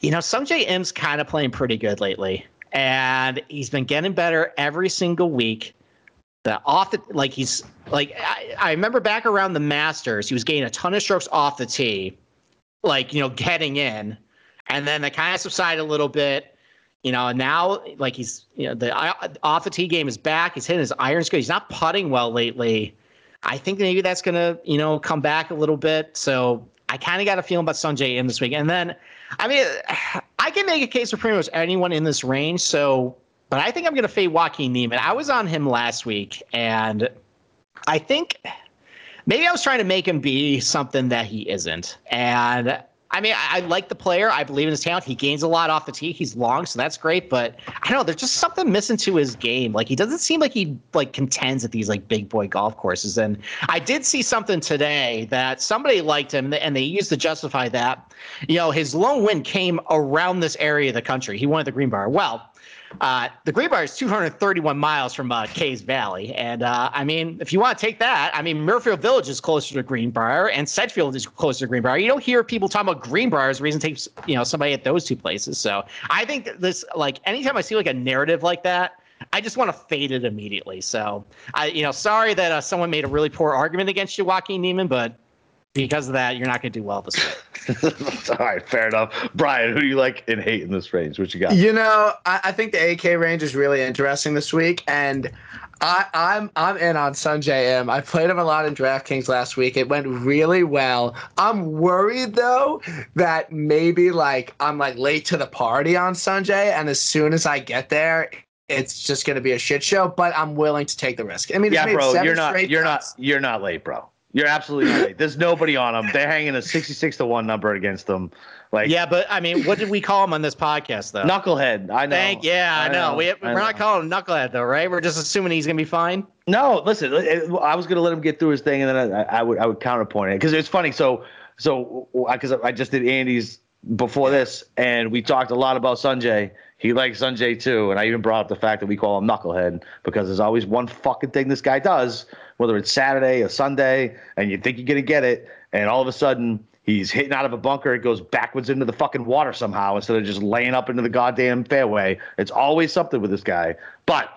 you know, Sungjae Im's kind of playing pretty good lately, and he's been getting better every single week the off the like he's like I, I remember back around the Masters, he was getting a ton of strokes off the tee, like you know getting in, and then they kind of subsided a little bit, you know. And now like he's you know the uh, off the tee game is back. He's hitting his irons good. He's not putting well lately. I think maybe that's gonna you know come back a little bit. So I kind of got a feeling about Sungjae Im this week, and then I mean I can make a case for pretty much anyone in this range. So but I think I'm going to fade Joaquin Niemann. I was on him last week, and I think maybe I was trying to make him be something that he isn't. And I mean, I, I, like the player. I believe in his talent. He gains a lot off the tee. He's long, so that's great. But I don't know. There's just something missing to his game. Like he doesn't seem like he like contends at these like big boy golf courses. And I did see something today that somebody liked him, and they used to justify that. You know, his lone win came around this area of the country. He won at the Greenbrier. Well, uh, the Greenbrier is 231 miles from uh, Caves Valley, and uh, I mean, if you want to take that, I mean, Muirfield Village is closer to Greenbrier, and Sedgefield is closer to Greenbrier. You don't hear people talking about Greenbrier as reason to take you know somebody at those two places. So I think this, like, anytime I see like a narrative like that. I just want to fade it immediately. So, I, you know, sorry that uh, someone made a really poor argument against you, Joaquin Niemann, but because of that, you're not going to do well this week. All right, fair enough. Brian, who do you like and hate in this range? What you got? You know, I, I think the 8K range is really interesting this week, and I, am I'm, I'm in on Sungjae Im. I played him a lot in DraftKings last week. It went really well. I'm worried though that maybe like I'm like late to the party on Sungjae, and as soon as I get there, it's just going to be a shit show. But I'm willing to take the risk. I mean, yeah, bro, you're not you're cuts. not you're not late, bro. You're absolutely right. There's nobody on them. They're hanging a 66 to 1 number against them. Like Yeah, but I mean, what did we call him on this podcast though? Knucklehead. I know. Thank yeah, I, I know. know. We, we're not calling him Knucklehead though, right? We're just assuming he's going to be fine. No, listen, I was going to let him get through his thing and then I, I would I would counterpoint it cuz it's funny. So so cuz I just did Andy's before this and we talked a lot about Sungjae he likes Sungjae too, and I even brought up the fact that we call him Knucklehead because there's always one fucking thing this guy does, whether it's Saturday or Sunday, and you think you're gonna get it, and all of a sudden he's hitting out of a bunker, it goes backwards into the fucking water somehow instead of just laying up into the goddamn fairway. It's always something with this guy. But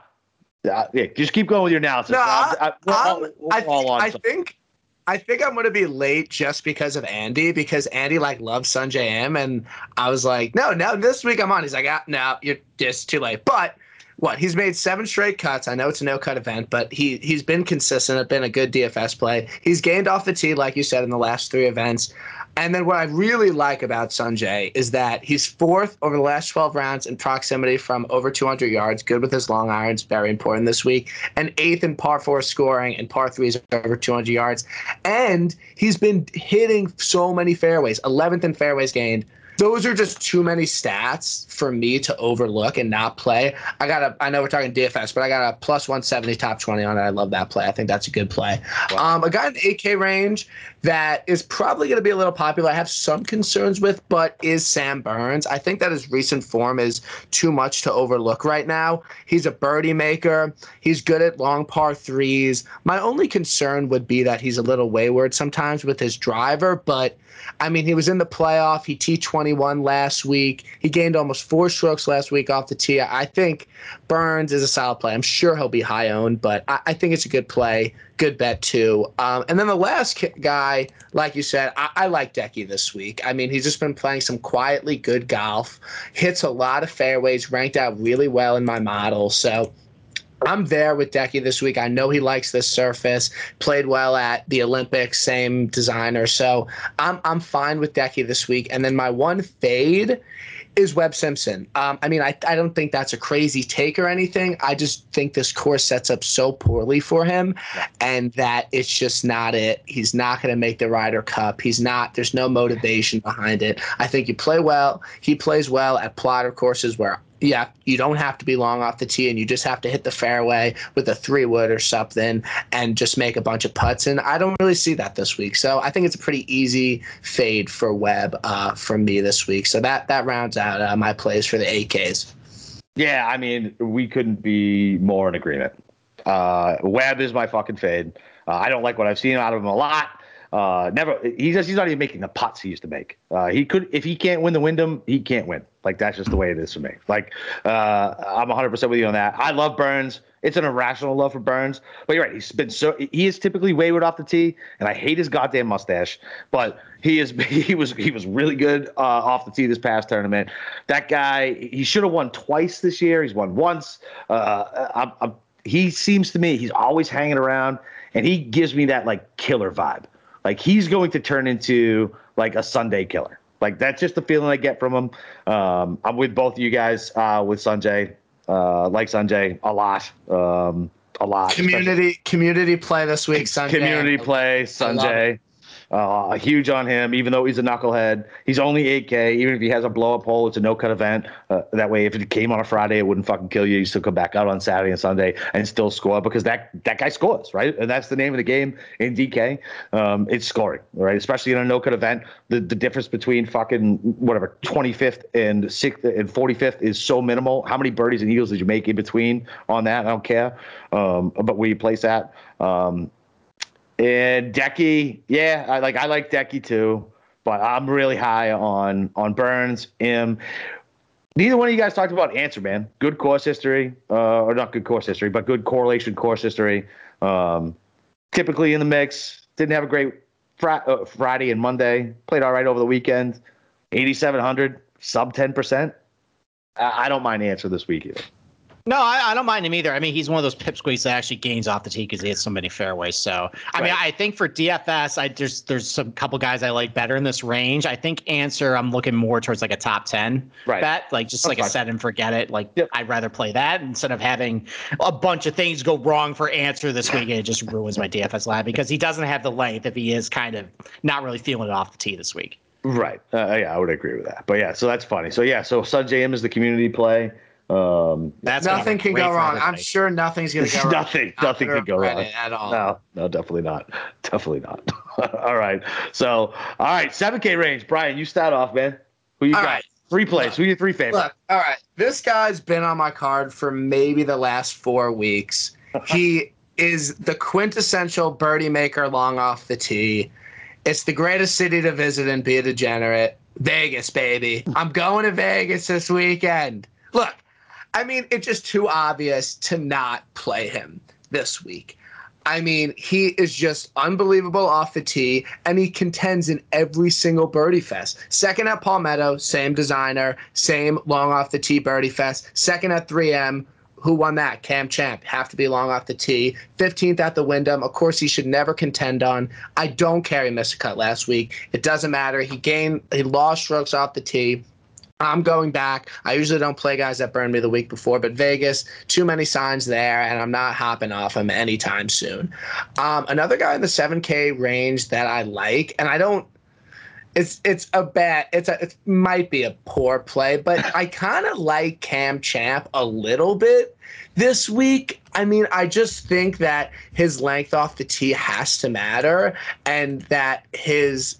Uh, yeah, just keep going with your analysis. No, I'm, I, I'm, all, we're all think, on I think, I think I'm gonna be late just because of Andy because Andy like loves Sungjae Im and I was like, no, no, this week I'm on. He's like, ah, no, you're just too late. But what he's made seven straight cuts. I know it's a no cut event, but he he's been consistent. It's been a good DFS play. He's gained off the tee, like you said, in the last three events. And then what I really like about Sungjae is that he's fourth over the last 12 rounds in proximity from over 200 yards. Good with his long irons, very important this week. And eighth in par four scoring and par threes over 200 yards. And he's been hitting so many fairways. 11th in fairways gained. Those are just too many stats for me to overlook and not play. I got a, I know we're talking DFS, but I got a plus 170 top 20 on it. I love that play. I think that's a good play. Um, a guy in the 8K range that is probably going to be a little popular. I have some concerns with, but is Sam Burns. I think that his recent form is too much to overlook right now. He's a birdie maker. He's good at long par threes. My only concern would be that he's a little wayward sometimes with his driver, but I mean, he was in the playoff. He T21 last week. He gained almost four strokes last week off the tee. I think Burns is a solid play. I'm sure he'll be high owned, but I, I think it's a good play. Good bet, too. Um, and then the last guy, like you said, I, I like Decky this week. I mean, he's just been playing some quietly good golf, hits a lot of fairways, ranked out really well in my model. So I'm there with Decky this week. I know he likes this surface. Played well at the Olympics, same designer. So I'm I'm fine with Decky this week. And then my one fade is Webb Simpson. Um, I mean, I, I don't think that's a crazy take or anything. I just think this course sets up so poorly for him and that it's just not it. He's not going to make the Ryder Cup. He's not, there's no motivation behind it. I think you play well. He plays well at plotter courses where yeah, you don't have to be long off the tee and you just have to hit the fairway with a three wood or something and just make a bunch of putts. And I don't really see that this week. So I think it's a pretty easy fade for Webb uh, me this week. So that that rounds out uh, my plays for the 8Ks. Yeah, I mean, we couldn't be more in agreement. Uh, Webb is my fucking fade. Uh, I don't like what I've seen out of him a lot. Uh, never. He's just, he's not even making the pots he used to make. Uh, he could if he can't win the Wyndham, he can't win. Like that's just the way it is for me. Like uh, I'm 100 percent with you on that. I love Burns. It's an irrational love for Burns, but you're right. He's been so he is typically wayward off the tee, and I hate his goddamn mustache. But he is he was he was really good uh, off the tee this past tournament. That guy he should have won twice this year. He's won once. Uh, I'm, I'm, he seems to me he's always hanging around, and he gives me that like killer vibe. Like he's going to turn into like a Sunday killer. Like that's just the feeling I get from him. Um, I'm with both of you guys uh, with Sungjae. Uh, like Sungjae a lot, um, a lot. Community community play this week. Sunday. Community play, Sungjae. Uh, huge on him, even though he's a knucklehead. He's only 8K. Even if he has a blow up hole, it's a no cut event. Uh, that way, if it came on a Friday, it wouldn't fucking kill you. You still come back out on Saturday and Sunday and still score because that that guy scores, right? And that's the name of the game in DK. Um, it's scoring, right? Especially in a no cut event. The the difference between fucking whatever 25th and sixth and 45th is so minimal. How many birdies and eagles did you make in between on that? I don't care. Um, but where you place that. Um, and Decky, yeah, I like I like Decky too, but I'm really high on on Burns. M. Neither one of you guys talked about Ancer, man. Good course history, uh, or not good course history, but good correlation course history. Um, typically in the mix. Didn't have a great fr- uh, Friday and Monday. Played all right over the weekend. 8,700, sub 10%. I, I don't mind Ancer this week either. No, I, I don't mind him either. I mean, he's one of those pipsqueaks that actually gains off the tee because he hits so many fairways. So, I mean, I think for DFS, I there's there's some couple guys I like better in this range. I think Ancer, I'm looking more towards like a top ten Right. bet, like just That's like a fine. set and forget it. Like Yep. I'd rather play that instead of having a bunch of things go wrong for Ancer this week. and It just ruins my DFS lab because he doesn't have the length if he is kind of not really feeling it off the tee this week. Right. Uh, yeah, I would agree with that. But yeah, so that's funny. So yeah, so Sungjae Im is the community play. Um, That's Nothing can go wrong. I'm sure nothing's gonna go wrong. Nothing- Not nothing gonna go wrong. at all. no, no, definitely not. Definitely not. all right. So, all right, 7K range. Brian, you start off, man. Who you All got? right. Three plays. Who are your three favorites? Look, all right. This guy's been on my card for maybe the last four weeks. He is the quintessential birdie maker long off the tee. It's the greatest city to visit and be a degenerate. Vegas, baby. I'm going to Vegas this weekend. Look, I mean, it's just too obvious to not play him this week. I mean, he is just unbelievable off the tee, and he contends in every single birdie fest. Second at Palmetto, same designer, same long off the tee birdie fest. Second at 3M, who won that? Cam Champ. Have to be long off the tee. 15th at the Wyndham. Of course, he should never contend on. I don't care he missed a cut last week. It doesn't matter. He gained, he lost strokes off the tee. I'm going back. I usually don't play guys that burned me the week before, but Vegas, too many signs there, and I'm not hopping off him anytime soon. Um, another guy in the 7K range that I like, and I don't. It's it's a bad. It's a it might be a poor play, but I kind of like Cam Champ a little bit this week. I mean, I just think that his length off the tee has to matter, and that his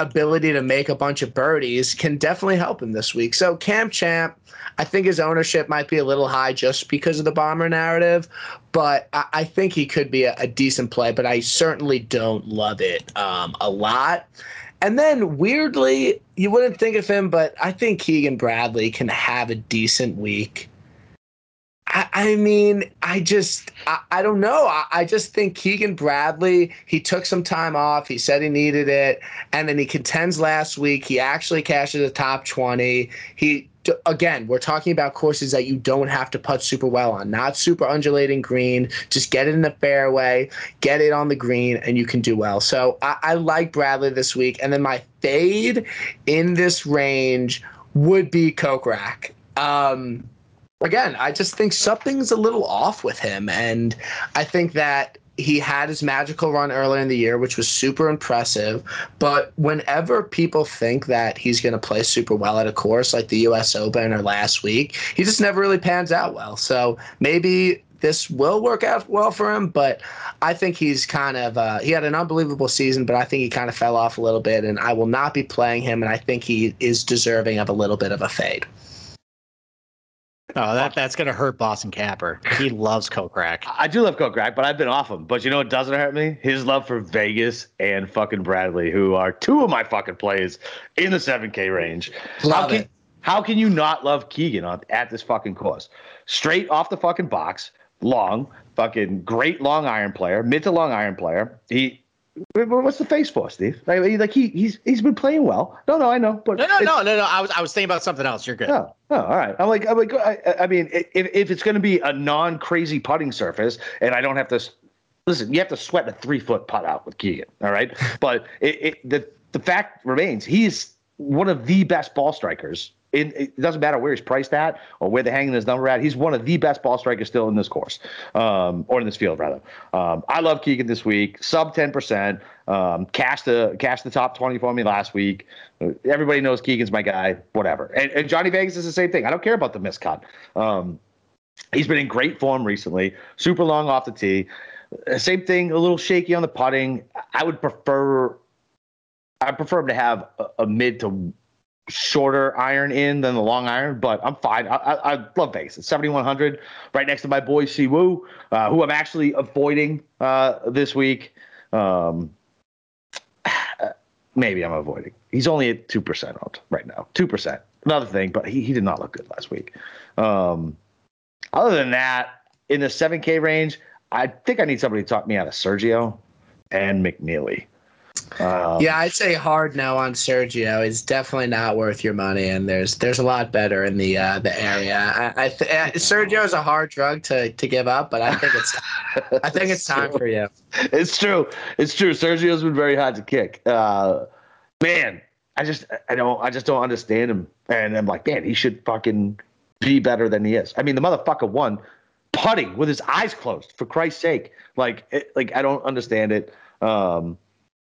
ability to make a bunch of birdies can definitely help him this week. So Cam Champ, I think his ownership might be a little high just because of the bomber narrative, but I, I think he could be a, a, decent play. But I certainly don't love it um, a lot. And then weirdly, you wouldn't think of him, but I think Keegan Bradley can have a decent week. I, I mean, I just, I, I don't know. I, I, just think Keegan Bradley, he took some time off. He said he needed it. And then he contends last week. He actually cashes the top 20. He, again, we're talking about courses that you don't have to putt super well on, not super undulating green. Just get it in the fairway, get it on the green, and you can do well. So I, I like Bradley this week. And then my fade in this range would be Kokrak. Um, again, I just think something's a little off with him. And I think that he had his magical run earlier in the year, which was super impressive. But whenever people think that he's going to play super well at a course like the U.S. Open or last week, he just never really pans out well. So maybe this will work out well for him, but I think he's kind of uh, he had an unbelievable season, but I think he kind of fell off a little bit, and I will not be playing him, and I think he is deserving of a little bit of a fade. Oh, that that's gonna hurt Boston Capper. He loves Kokrak. I do love Kokrak, but I've been off him. But you know what doesn't hurt me? His love for Vegas and fucking Bradley, who are two of my fucking plays in the 7K range. Love how can it. how can you not love Keegan on, at this fucking course? Straight off the fucking box, long, fucking great long iron player, mid to long iron player. He What's the face for, Steve? Like, like he he's he's been playing well. No, no, I know, but no, no, no, no, no. I was I was thinking about something else. You're good. Oh, oh all right. I'm like I'm like I, I mean, if if it's going to be a non crazy putting surface, and I don't have to listen, you have to sweat a three foot putt out with Keegan. All right, but it, it the the fact remains he's one of the best ball strikers in, it doesn't matter where he's priced at or where they're hanging his number at. He's one of the best ball strikers still in this course, um, or in this field rather. Um, I love Keegan this week, sub ten percent. Um, cash the cash the top twenty for me last week. Everybody knows Keegan's my guy. Whatever. And, and Johnny Vegas is the same thing. I don't care about the miscut. Um, he's been in great form recently. Super long off the tee. Same thing. A little shaky on the putting. I would prefer. I prefer him to have a, a mid to shorter iron in than the long iron, but I'm fine. I, I, I love Vegas. It's 7,100 right next to my boy Siwoo, uh, who I'm actually avoiding uh, this week. Um, maybe I'm avoiding. He's only at 2% owned right now. 2%. Another thing, but he, he did not look good last week. Um, other than that, in the 7K range, I think I need somebody to talk me out of Sergio and McNealy. Um, yeah, I'd say hard no on Sergio. It's definitely not worth your money, and there's there's a lot better in the uh, the area. I, I th- uh, Sergio is a hard drug to, to give up, but I think it's I think it's time for you. It's true. It's true. Sergio's been very hard to kick. Uh, man, I just I don't I just don't understand him, and I'm like, man, he should fucking be better than he is. I mean, the motherfucker won putting with his eyes closed. For Christ's sake, like it, like I don't understand it. Um,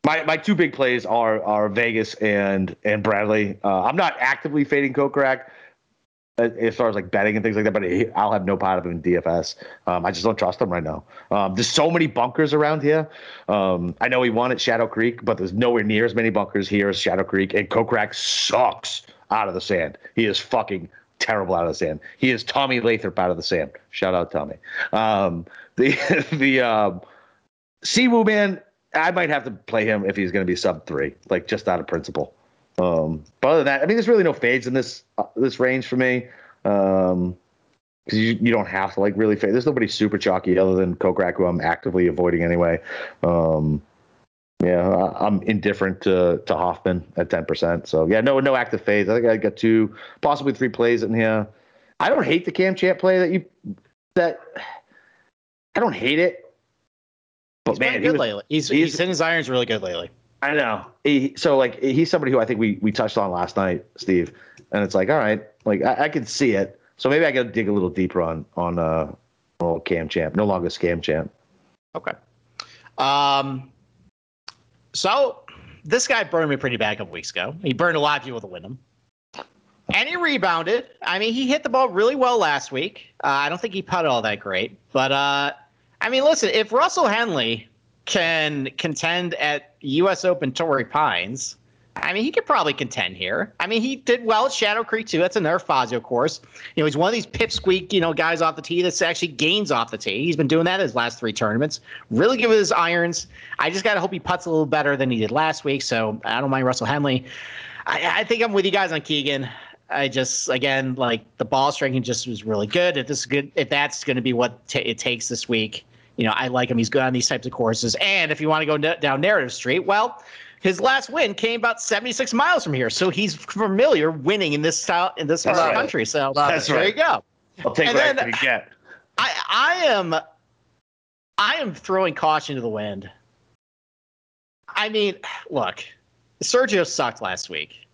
my my two big plays are are Vegas and and Bradley. Uh, I'm not actively fading Kokrak as far as like betting and things like that, but I'll have no part of him in DFS. Um, I just don't trust him right now. Um, there's so many bunkers around here. Um, I know he won at Shadow Creek, but there's nowhere near as many bunkers here as Shadow Creek. And Kokrak sucks out of the sand. He is fucking terrible out of the sand. He is Tommy Lathrop out of the sand. Shout out Tommy. Um, the the um, Siwoo man I might have to play him if he's going to be sub three, like just out of principle. Um, but other than that, I mean, there's really no fades in this uh, this range for me. Um, because you, you don't have to like really fade. There's nobody super chalky other than Kokrak, who I'm actively avoiding anyway. Um, yeah, I, I'm indifferent to to Hoffman at ten percent. So yeah, no no active fades. I think I got two, possibly three plays in here. I don't hate the Cam Champ play that you that I don't hate it. But He's man, good was- lately. He's, he's- he's hitting his irons really good lately. I know. He, so like he's somebody who I think we we touched on last night, Steve. And it's like, all right, like I, I can see it. So maybe I got to dig a little deeper on on uh old Cam Champ. No longer Scam Champ. Okay. Um. So this guy burned me pretty bad a couple weeks ago. He burned a lot of people to win him. And he rebounded. I mean, he hit the ball really well last week. Uh, I don't think he putted all that great. But, uh, I mean, listen, if Russell Henley can contend at U.S. Open Torrey Pines, I mean, he could probably contend here. I mean, he did well at Shadow Creek, too. That's another Fazio course. You know, he's one of these pipsqueak, you know, guys off the tee that actually gains off the tee. He's been doing that his last three tournaments. Really good with his irons. I just got to hope he puts a little better than he did last week. So I don't mind Russell Henley. I, I think I'm with you guys on Keegan. I just again like the ball striking just was really good. If this is good, if that's going to be what ta it takes this week, you know, I like him. He's good on these types of courses. And if you want to go n- down narrative street, well, his last win came about 76 miles from here, so he's familiar winning in this style in this part of the right. country. So That's there right. you go. I'll take And what I can get. I I am I am throwing caution to the wind. I mean, look, Sergio sucked last week,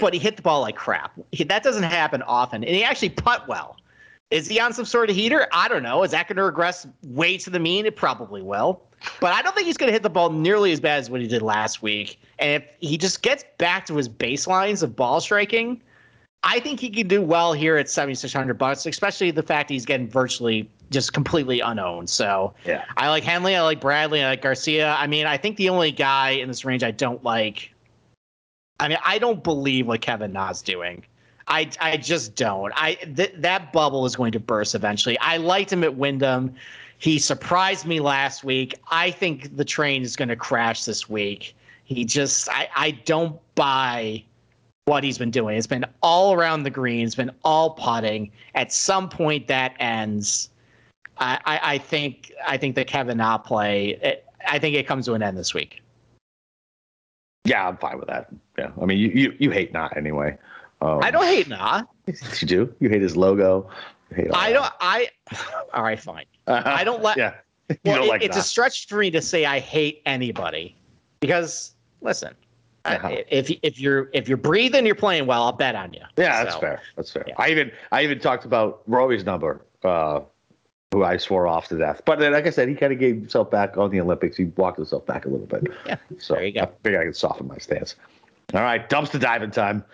but he hit the ball like crap. He, that doesn't happen often, and he actually put well. Is he on some sort of heater? I don't know. Is that going to regress way to the mean? It probably will. But I don't think he's going to hit the ball nearly as bad as what he did last week. And if he just gets back to his baselines of ball striking, I think he can do well here at 7600 bucks, especially the fact he's getting virtually just completely unowned. So Yeah. I like Henley, I like Bradley, I like Garcia. I mean, I think the only guy in this range I don't like. I mean, I don't believe what Kevin Na's doing. I, I just don't. I th- that bubble is going to burst eventually. I liked him at Wyndham. He surprised me last week. I think the train is going to crash this week. He just I, I don't buy what he's been doing. It's been all around the green. It's been all putting. At some point, that ends. I, I, I think I think the Kevin Na play. It, I think it comes to an end this week. Yeah, I'm fine with that. Yeah. I mean, you you, you hate not anyway. Um, I don't hate Na. You do. You hate his logo. Hate I don't. I. All right, fine. I don't like. yeah. You Well, don't it- like it's a stretch for me to say I hate anybody, because listen, Uh-huh. if if you're if you're breathing, you're playing well. I'll bet on you. Yeah, that's fair. That's fair. yeah. I even I even talked about Rory's number, uh, who I swore off to death. But then, like I said, he kind of gave himself back on the Olympics. He walked himself back a little bit. Yeah, So there you go. I figured I could soften my stance. All right, dumpster diving time.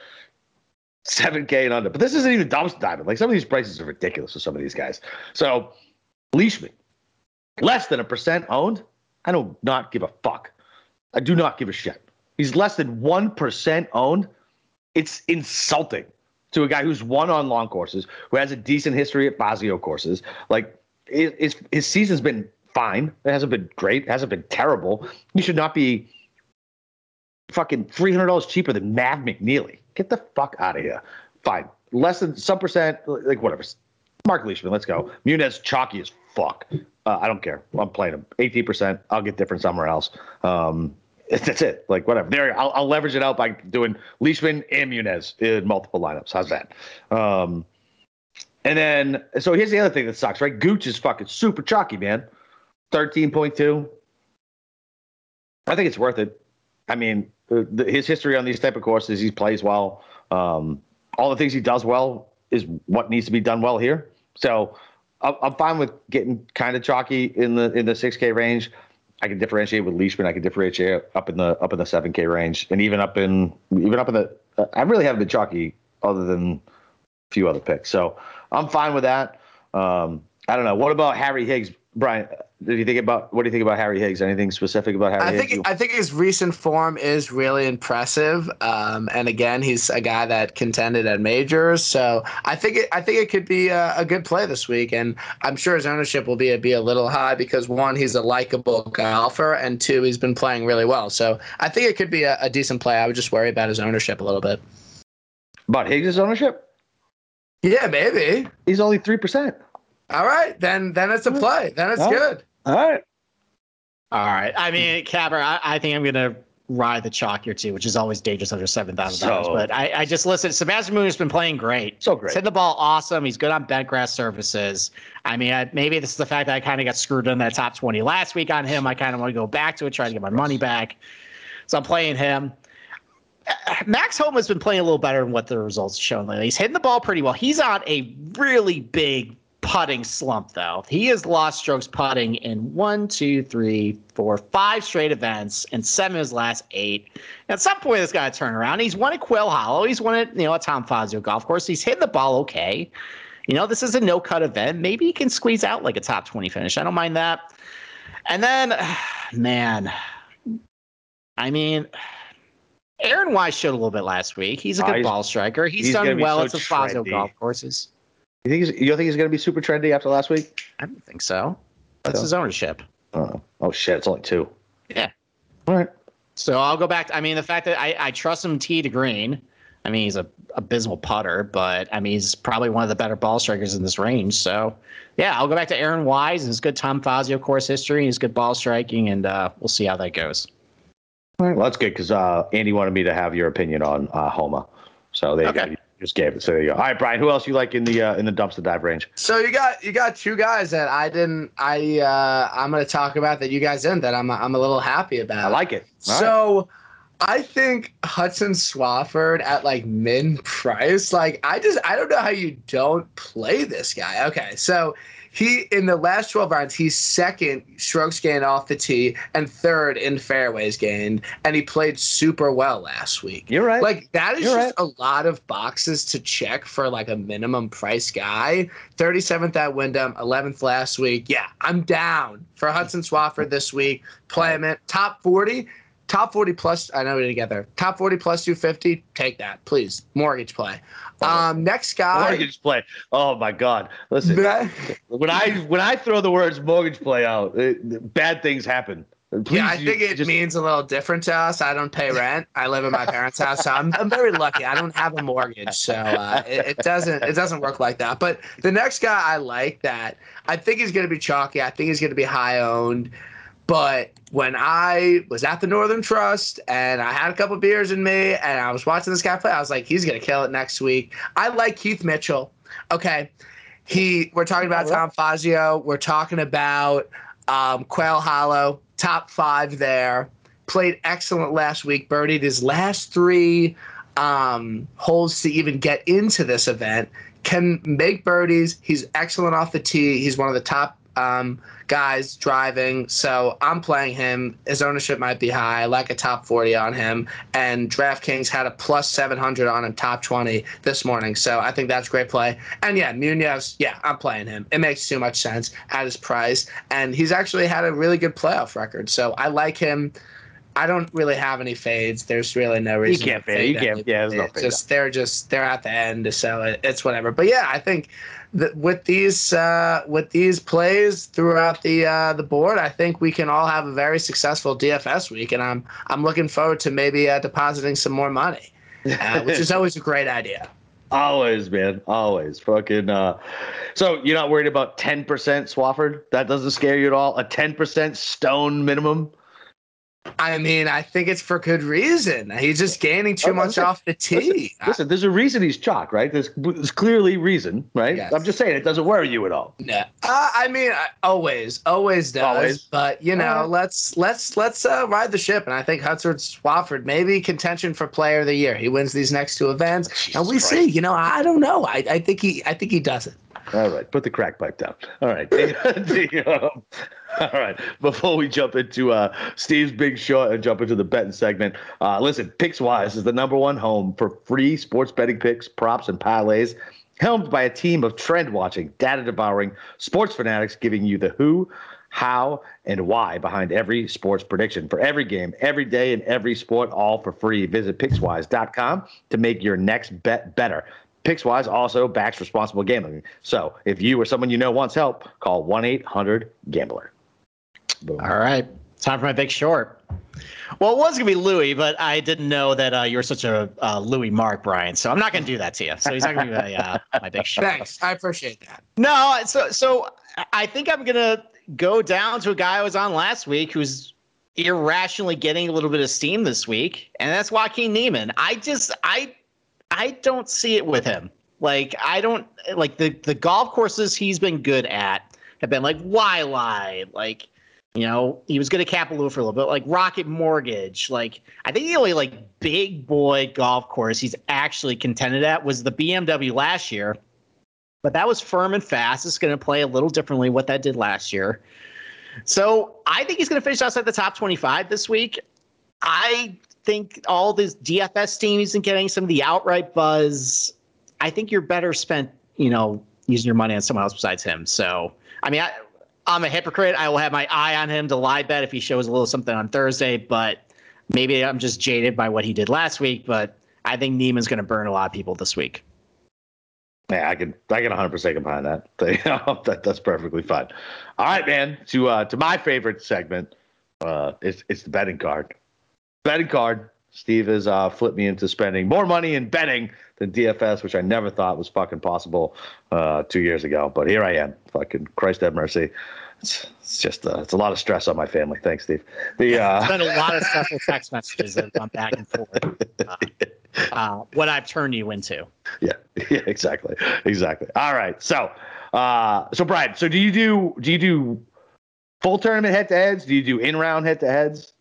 7K and under. But this isn't even dumpster diving. Like some of these prices are ridiculous for some of these guys. So Leishman, less than a percent owned. I do not give a fuck. I do not give a shit. He's less than 1% owned. It's insulting to a guy who's won on long courses, who has a decent history at Fazio courses. Like his his season's been fine. It hasn't been great. It hasn't been terrible. You should not be fucking three hundred dollars cheaper than Mav McNealy. Get the fuck out of here. Fine, less than some percent, like whatever. Mark Leishman, let's go. Munoz chalky as fuck. Uh, I don't care. I'm playing him. 18%. I'll get different somewhere else. Um, that's it. Like whatever. There, I'll, I'll leverage it out by doing Leishman and Munoz in multiple lineups. How's that? Um, and then, so here's the other thing that sucks, right? Gooch is fucking super chalky, man. 13.2. I think it's worth it. I mean, the, his history on these type of courses, he plays well. Um, all the things he does well is what needs to be done well here. So I'm, fine with getting kind of chalky in the in the 6K range. I can differentiate with Leishman. I can differentiate up in the up in the 7K range, and even up in even up in the. I really haven't been chalky other than a few other picks. So I'm fine with that. Um, I don't know. What about Harry Higgs, Brian? Did you think about what do you think about Harry Higgs? Anything specific about Harry I Higgs? think I think his recent form is really impressive. Um, and again, he's a guy that contended at majors, so I think it I think it could be a, a good play this week. And I'm sure his ownership will be a, be a little high because one, he's a likable golfer, and two, he's been playing really well. So I think it could be a, a decent play. I would just worry about his ownership a little bit. about Higgs' ownership? Yeah, maybe. He's only three percent. All right, then then it's a play. Then it's All right. good. All right. All right. I mean, Capper, I, I think I'm gonna ride the chalk here too, which is always dangerous under seven thousand dollars. But I, I just listen. Sebastian Moon has been playing great. So He's great. hitting the ball awesome. He's good on bent grass surfaces. I mean, I, maybe this is the fact that I kind of got screwed in that top 20 last week on him. I kind of want to go back to it, try to get my money back. So I'm playing him. Uh, Max Homa has been playing a little better than what the results have shown lately. He's hitting the ball pretty well. He's on a really big putting slump, though. He has lost strokes putting in one, two, three, four, five straight events, and seven of his last eight. At some point, it's got to turn around. He's won at Quail Hollow. He's won at you know a Tom Fazio golf course. He's hitting the ball okay. You know, this is a no cut event. Maybe he can squeeze out like a top 20 finish. I don't mind that. And then, man, I mean, Aaron Wise showed a little bit last week. He's a Oh, good he's- ball striker. He's, he's done well so at some Fazio golf courses. You think he's, you don't think he's going to be super trendy after last week? I don't think so. That's So? his ownership. Oh, oh shit! It's only two. Yeah. All right. So I'll go back. To, I mean, the fact that I, I trust him tee to green. I mean, he's a abysmal putter, but I mean, he's probably one of the better ball strikers in this range. So, yeah, I'll go back to Aaron Wise and his good Tom Fazio course history, and his good ball striking, and uh, we'll see how that goes. All right. Well, that's good because uh, Andy wanted me to have your opinion on uh, Homa, so there you Okay. go. Just gave it. So there you go. All right, Brian. Who else you like in the uh, in the dumpster dive range? So you got you got two guys that I didn't I uh I'm gonna talk about that you guys didn't that I'm I'm a little happy about. I like it. All right. So I think Hudson Swafford at like min price, like I just I don't know how you don't play this guy. Okay, so he in the last 12 rounds, he's second strokes gained off the tee and third in fairways gained, and he played super well last week. You're right. Like that is You're just a lot of boxes to check for like a minimum price guy. 37th at Wyndham, 11th last week. Yeah, I'm down for Hudson Swafford this week. Play him at top 40. Top 40 plus, I know we didn't get there. Top 40 plus 250, take that, please. Mortgage play. Um, next guy. mortgage play. Oh my God! Listen, when I when I throw the words mortgage play out, it, bad things happen. Please, yeah, I think it just- means a little different to us. I don't pay rent. I live in my parents' house, so I'm, I'm very lucky. I don't have a mortgage, so uh, it, it doesn't it doesn't work like that. But the next guy I like that I think he's going to be chalky. I think he's going to be high owned. But when I was at the Northern Trust and I had a couple beers in me and I was watching this guy play, I was like, he's going to kill it next week. I like Keith Mitchell. Okay. He, we're talking about Tom Fazio. We're talking about um, Quail Hollow, top five there. Played excellent last week. Birdied his last three um, holes to even get into this event. Can make birdies. He's excellent off the tee. He's one of the top um, guys driving. So I'm playing him. His ownership might be high. Like a top 40 on him. And DraftKings had a plus 700 on him, top 20 this morning. So I think that's great play. And yeah, Munoz, yeah, I'm playing him. It makes too much sense at his price. And he's actually had a really good playoff record. So I like him. I don't really have any fades. There's really no reason. You can't fade. You can't- anybody. yeah, there's no fade. Just they're just they're at the end, so it, it's whatever. But yeah, I think that with these uh, with these plays throughout the uh, the board, I think we can all have a very successful DFS week, and I'm I'm looking forward to maybe uh, depositing some more money, uh, which is always a great idea. Always, man. Always. Fucking uh so you're not worried about ten percent Swafford? That doesn't scare you at all? A ten percent stone minimum? I mean, I think it's for good reason. He's just gaining too Okay, much listen, off the tee. Listen, there's a reason he's chalk, right? There's, there's clearly reason, right? Yes. I'm just saying it doesn't worry you at all. No, uh, I mean, I, always, always does. Always. But you know, Alright. let's let's let's uh, ride the ship. And I think Hudson Swafford maybe contention for Player of the Year. He wins these next two events, Jesus and we Christ. see. You know, I don't know. I, I think he I think he does it. All right, put the crack pipe down. All right. The, um, all right. Before we jump into uh, Steve's big short and jump into the betting segment, uh, listen, PicksWise is the number one home for free sports betting picks, props, and parlays. Helmed by a team of trend watching, data devouring sports fanatics giving you the who, how, and why behind every sports prediction for every game, every day, and every sport, all for free. Visit PicksWise.com to make your next bet better. PicksWise also backs responsible gambling. So if you or someone you know wants help, call 1 800 Gambler. Boom. All right. Time for my big short. Well, it was gonna be Louis, but I didn't know that uh, you were such a uh, Louis Mark, Brian. So I'm not gonna do that to you. So he's not gonna be my, uh, my big short. Thanks, I appreciate that. No, so so I think I'm gonna go down to a guy I was on last week who's irrationally getting a little bit of steam this week, and that's Joaquin Niemann. I just I I don't see it with him. Like I don't like the the golf courses he's been good at have been like Waialae, like you know he was good at Kapalua for a little bit, like Rocket Mortgage. Like I think the only like big boy golf course he's actually contended at was the BMW last year, but that was firm and fast. It's going to play a little differently what that did last year. So I think he's going to finish outside the top 25 this week. I think all this DFS team isn't getting some of the outright buzz. I think you're better spent, you know, using your money on someone else besides him. So, I mean, I, I'm a hypocrite. I will have my eye on him to lie bet if he shows a little something on Thursday, but maybe I'm just jaded by what he did last week. But I think Niemann's going to burn a lot of people this week. Yeah, I can I can 100 percent behind that. that. That's perfectly fine. All right, man. To uh, to my favorite segment, uh, it's it's the betting card. Betting card. Steve has uh, flipped me into spending more money in betting than DFS, which I never thought was fucking possible uh, two years ago. But here I am. Fucking Christ have mercy. It's, it's just uh, it's a lot of stress on my family. Thanks, Steve. The uh, It's been a lot of stressful text messages that have gone back and forth. Uh, uh, what I've turned you into. yeah, yeah, exactly, exactly. All right, so, uh, so Brian, so do you do do you do full tournament head to heads? Do you do in round head to heads?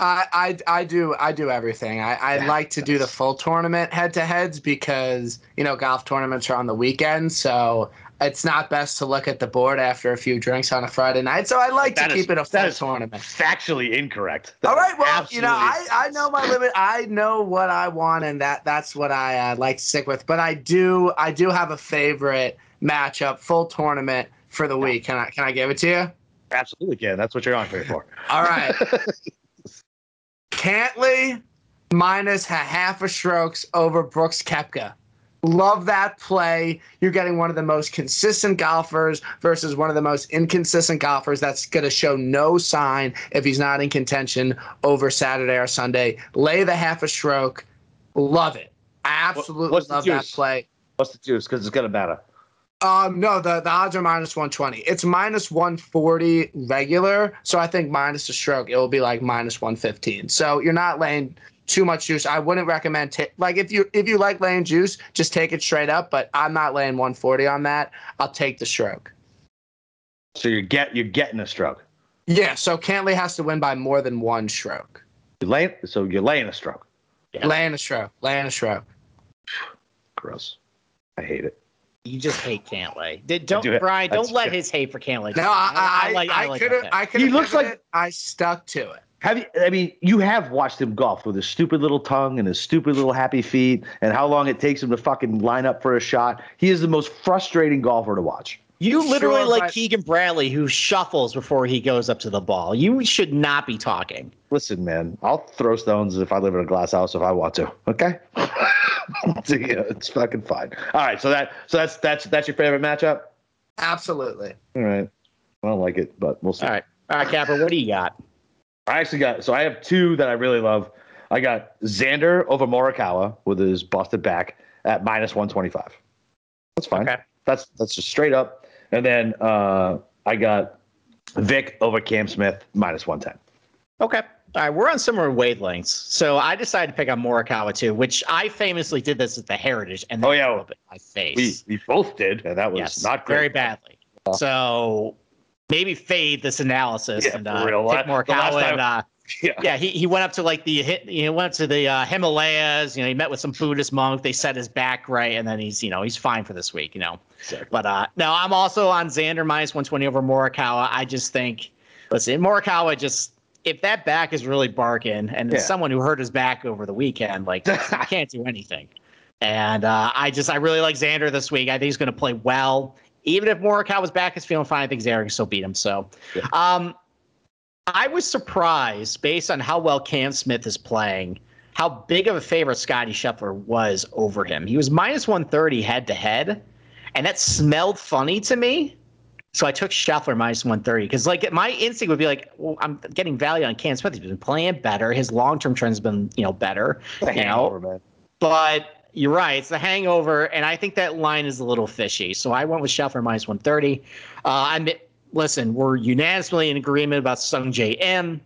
I, I, I do I do everything. I, I like to do the full tournament head to heads because you know golf tournaments are on the weekend, so it's not best to look at the board after a few drinks on a Friday night. So I like That to is- keep it a full tournament. Factually incorrect. That All right, well, you know, I, I know my limit. I know what I want, and that that's what I uh, like to stick with. But I do I do have a favorite matchup, full tournament for the week. Can I can I give it to you? absolutely can. That's what you're on here for. All right. Cantlay minus a half a strokes over Brooks Koepka. Love that play. You're getting one of the most consistent golfers versus one of the most inconsistent golfers that's going to show no sign if he's not in contention over Saturday or Sunday. Lay the half a stroke. Love it. Absolutely love that play. What's the juice? Because it's gonna matter. Um, no, the, the odds are minus 120. It's minus 140 regular. So I think minus a stroke, it will be like minus 115. So you're not laying too much juice. I wouldn't recommend like if you if you like laying juice, just take it straight up. But I'm not laying 140 on that. I'll take the stroke. So you're get you're getting a stroke. Yeah. So Cantlay has to win by more than one stroke. You're laying, so you're laying a stroke. Yeah. Laying a stroke. Laying a stroke. Gross. I hate it. You just hate Cantlay. Did, don't do it. Brian? Don't let good. his hate for Cantlay. No, I I, like- I, like could have that. I could He looks like- it. I stuck to it. Have you? I mean, you have watched him golf with his stupid little tongue and his stupid little happy feet, and how long it takes him to fucking line up for a shot. He is the most frustrating golfer to watch. You literally Sure, like but- Keegan Bradley, who shuffles before he goes up to the ball. You should not be talking. Listen, man, I'll throw stones if I live in a glass house if I want to. Okay. So, yeah, it's fucking fine. All right, so that so that's that's that's your favorite matchup. Absolutely. All right, I don't like it, but we'll see. All right, all right, Capper. What do you got? I actually got so I have two that I really love. I got Xander over Morikawa with his busted back at minus one twenty five. That's fine. Okay. That's that's just straight up. And then uh, I got Vic over Cam Smith minus one ten. Okay. All right, we're on similar wavelengths. So I decided to pick on Morikawa too, which I famously did this at the Heritage, and Oh, yeah. up my face. We we both did, and that was yes, not great. very badly. So maybe fade this analysis Yeah, and uh, pick Morikawa and uh, Yeah. yeah, he, he went up to like the hit, he went up to the uh, Himalayas. You know, he met with some Buddhist monk. They set his back right, and then he's you know he's fine for this week. You know, but uh, no, I'm also on Xander minus 120 over Morikawa. I just think, listen, Morikawa just if that back is really barking, and Yeah. someone who hurt his back over the weekend, like I can't do anything. And uh, I just I really like Xander this week. I think he's going to play well. Even if Morikawa's back is feeling fine, I think Xander can still beat him. So, Yeah. um, I was surprised based on how well Cam Smith is playing, how big of a favorite Scotty Scheffler was over him. He was minus 130 head to head, and that smelled funny to me So I took Scheffler minus 130 because, like, my instinct would be like, well, I'm getting value on Cam Smith. He's been playing better. His long term trend's been, you know, better. You hangover, know, man. but you're right. It's the hangover, and I think that line is a little fishy. So I went with Scheffler minus 130. Uh, I'm listen. We're unanimously in agreement about Sungjae Im.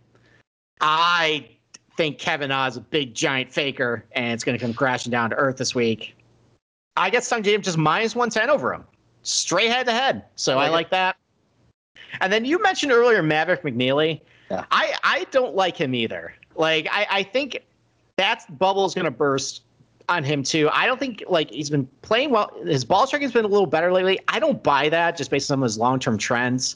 I think Kevin Na is a big giant faker, and it's going to come crashing down to earth this week. I get Sungjae Im just minus 110 over him, straight head to head. So I Like it. like that. And then you mentioned earlier Maverick McNealy. Yeah. I I don't like him either. Like I I think that bubble is going to burst on him too. I don't think like he's been playing well. His ball striking's been a little better lately. I don't buy that just based on some of his long term trends.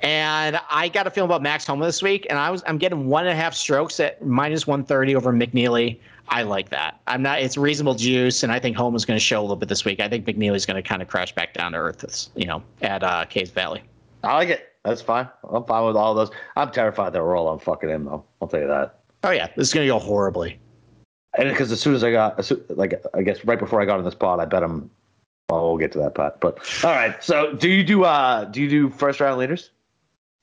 And I got a feeling about Max Homa this week, and I was I'm getting one and a half strokes at minus one thirty over McNealy. I like that. I'm not. It's reasonable juice, and I think Homa's going to show a little bit this week. I think McNealy's going to kind of crash back down to earth. You know, at uh, Caves Valley. I like it. That's fine. I'm fine with all those. I'm terrified that we're all on fucking him though. I'll tell you that. Oh yeah, this is going to go horribly. And because as soon as I got, as soo- like, I guess right before I got on this pod, I bet him. Well, we'll get to that part. But all right. So, do you do uh do you do first round leaders,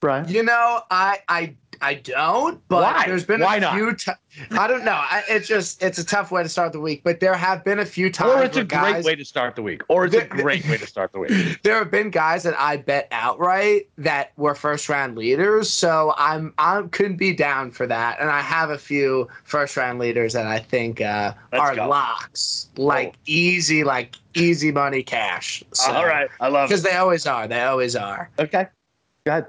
Brian? You know, I I I don't, but Why? there's been Why a not? few. T- I don't know. I, it's just it's a tough way to start the week, but there have been a few times Or it's a where great way to start the week. Or it's a great way to start the week. there have been guys that I bet outright that were first round leaders. So I'm I could be down for that, and I have a few first round leaders that I think uh, are go. locks, like easy, like easy money cash. So, all right. I love because they always are. They always are. Okay. Go ahead.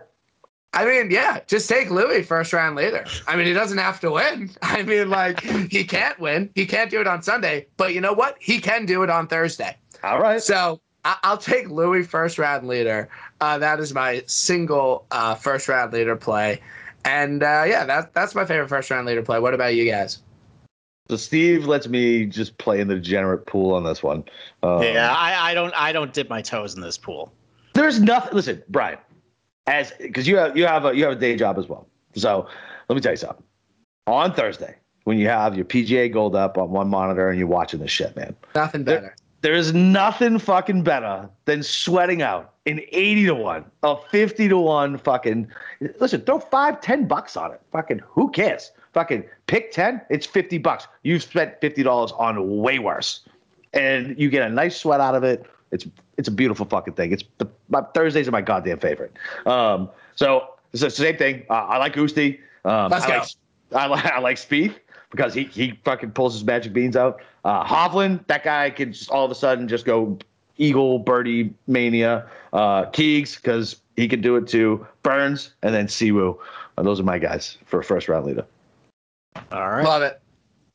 I mean, yeah, just take Louis first round leader. I mean, he doesn't have to win. I mean, like he can't win. He can't do it on Sunday, but you know what? He can do it on Thursday. All right. So I- I'll take Louis first round leader. Uh, that is my single uh, first round leader play, and uh, yeah, that that's my favorite first round leader play. What about you guys? So Steve lets me just play in the degenerate pool on this one. Um, yeah, I, I don't I don't dip my toes in this pool. There's nothing. Listen, Brian, as because you have you have a you have a day job as well. So let me tell you something. On Thursday, when you have your PGA Gold up on one monitor and you're watching this shit, man, Nothing There- better. there is nothing fucking better than sweating out an 80 to 1, a 50 to 1 fucking. Listen, throw five, 10 bucks on it. Fucking who cares? Fucking pick 10, it's 50 bucks. You've spent $50 on way worse. And you get a nice sweat out of it. It's it's a beautiful fucking thing. It's the my Thursdays are my goddamn favorite. Um, so it's the same thing. Uh, I like Usti. Um, Let's I go. Like, I like I like Spieth because he he fucking pulls his magic beans out. Uh, Hovland, that guy can just all of a sudden just go eagle birdie mania. Uh, Keegs because he can do it too. Burns and then Siwoo. Uh, those are my guys for first round leader. All right. Love it.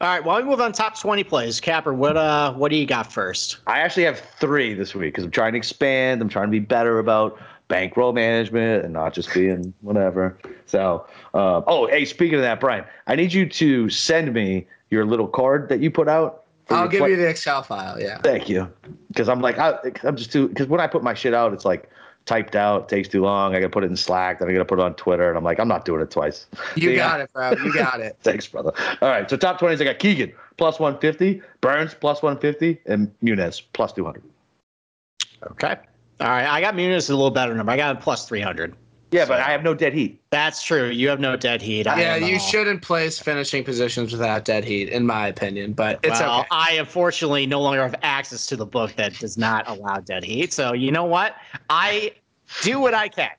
All right. While we move on, top twenty plays. Capper, what uh what do you got first? I actually have three this week because I'm trying to expand. I'm trying to be better about bankroll management and not just being whatever. So, uh, oh, hey, speaking of that, Brian, I need you to send me your little card that you put out. I'll give play- you the Excel file. Yeah. Thank you, because I'm like I, I'm just too because when I put my shit out, it's like typed out, takes too long. I got to put it in Slack, then I got to put it on Twitter, and I'm like, I'm not doing it twice. You got it, bro. You got it. Thanks, brother. All right, so top 20s, I got Keegan plus 150, Burns plus 150, and Munoz plus 200. Okay. All right, I got Munoz a little better number. I got him plus 300. Yeah, so. but I have no dead heat. That's true. You have no dead heat. I yeah, you shouldn't place finishing positions without dead heat, in my opinion. But it's well, okay. I unfortunately no longer have access to the book that does not allow dead heat. So you know what? I do what I can.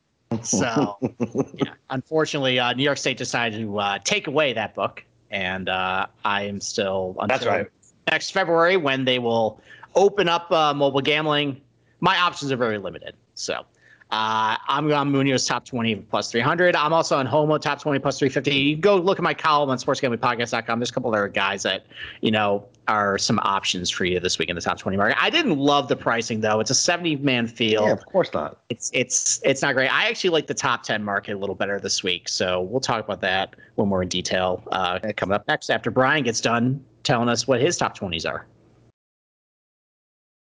So yeah, unfortunately, uh, New York State decided to uh, take away that book, and uh, I am still That's right. next February when they will open up uh, mobile gambling. My options are very limited. So uh, I'm on Munoz top 20 plus 300. I'm also on Homa top 20 plus 350. You go look at my column on sportsgamblingpodcast.com. There's a couple other guys that, you know, are some options for you this week in the top 20 market. I didn't love the pricing though. It's a 70 man field. Yeah, of course not. It's it's it's not great. I actually like the top 10 market a little better this week. So we'll talk about that when we're in detail uh, coming up next after Brian gets done telling us what his top 20s are.